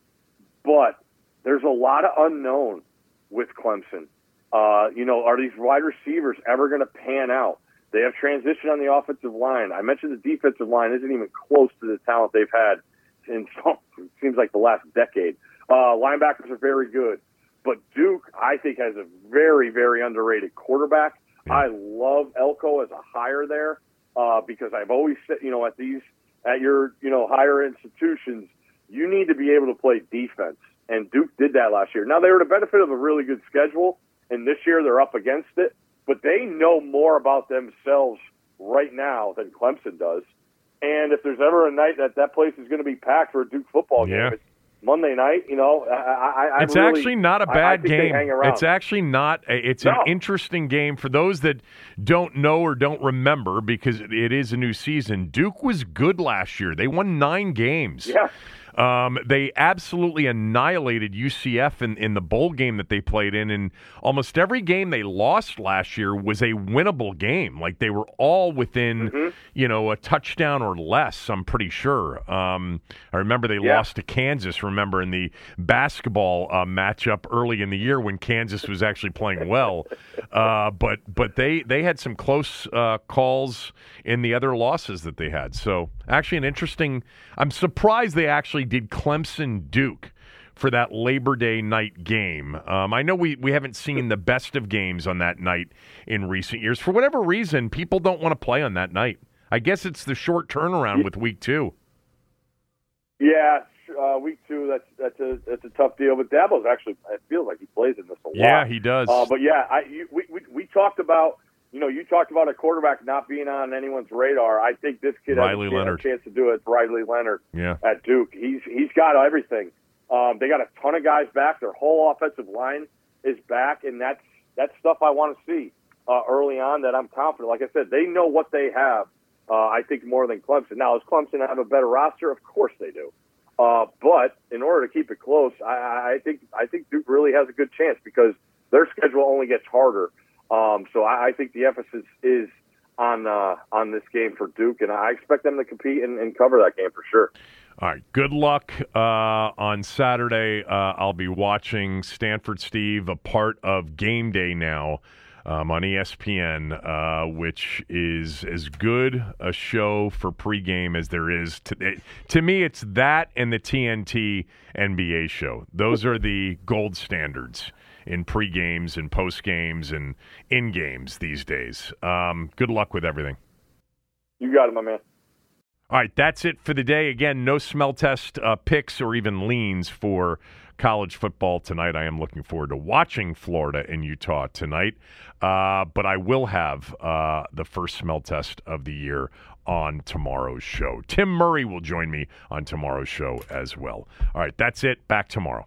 But there's a lot of unknown with Clemson. Uh, you know, are these wide receivers ever going to pan out? They have transition on the offensive line. I mentioned the defensive line isn't even close to the talent they've had in [LAUGHS] it seems like the last decade. Uh, linebackers are very good, but Duke I think has a very very underrated quarterback. I love Elko as a hire there uh, because I've always said you know at these at your you know higher institutions you need to be able to play defense, and Duke did that last year. Now they were the benefit of a really good schedule, and this year they're up against it, but they know more about themselves right now than Clemson does. And if there's ever a night that that place is going to be packed for a Duke football game, Yeah. it's Monday night. You know, I, I, I it's really- actually not a bad they game. It's actually not. a- It's No. an interesting game for those that don't know or don't remember because it is a new season. Duke was good last year. They won nine games. yeah. Um, they absolutely annihilated UCF in, in the bowl game that they played in, and almost every game they lost last year was a winnable game. Like they were all within, Mm-hmm. you know, a touchdown or less. I'm pretty sure. Um, I remember they Yeah. lost to Kansas. Remember in the basketball uh, matchup early in the year when Kansas was actually playing well, [LAUGHS] uh, but but they they had some close uh, calls in the other losses that they had. So actually, an interesting. I'm surprised they actually did Clemson Duke for that Labor Day night game. Um, I know we, we haven't seen the best of games on that night in recent years. For whatever reason, people don't want to play on that night. I guess it's the short turnaround with week two. Yeah, uh, week two. That's that's a that's a tough deal. But Dabo's actually, it feels like he plays in this a lot. Yeah, he does. Uh, but yeah, I you, we, we we talked about you know you talked about a quarterback not being on anyone's radar. I think this kid Riley has a, chance to do it. Riley Leonard yeah. at Duke. He's he's got everything. Um, they got a ton of guys back. Their whole offensive line is back, and that's that's stuff I want to see uh, early on. That I'm confident. Like I said, they know what they have. Uh, I think more than Clemson. Now, does Clemson have a better roster? Of course they do. Uh, but in order to keep it close, I, I I think I think Duke really has a good chance because their schedule only gets harder. Um, so I, I think the emphasis is on uh, on this game for Duke, and I expect them to compete and, and cover that game for sure. All right. Good luck uh, on Saturday. Uh, I'll be watching Stanford Steve, a part of Game Day now um, on ESPN, uh, which is as good a show for pregame as there is. To, me, it's that and the TNT NBA show. Those are the gold standards in pre games and post games and in games these days. Um, good luck with everything. You got it, my man. All right, that's it for the day. Again, no smell test uh, picks or even leans for college football tonight. I am looking forward to watching Florida and Utah tonight, uh, but I will have uh, the first smell test of the year on tomorrow's show. Tim Murray will join me on tomorrow's show as well. All right, that's it. Back tomorrow.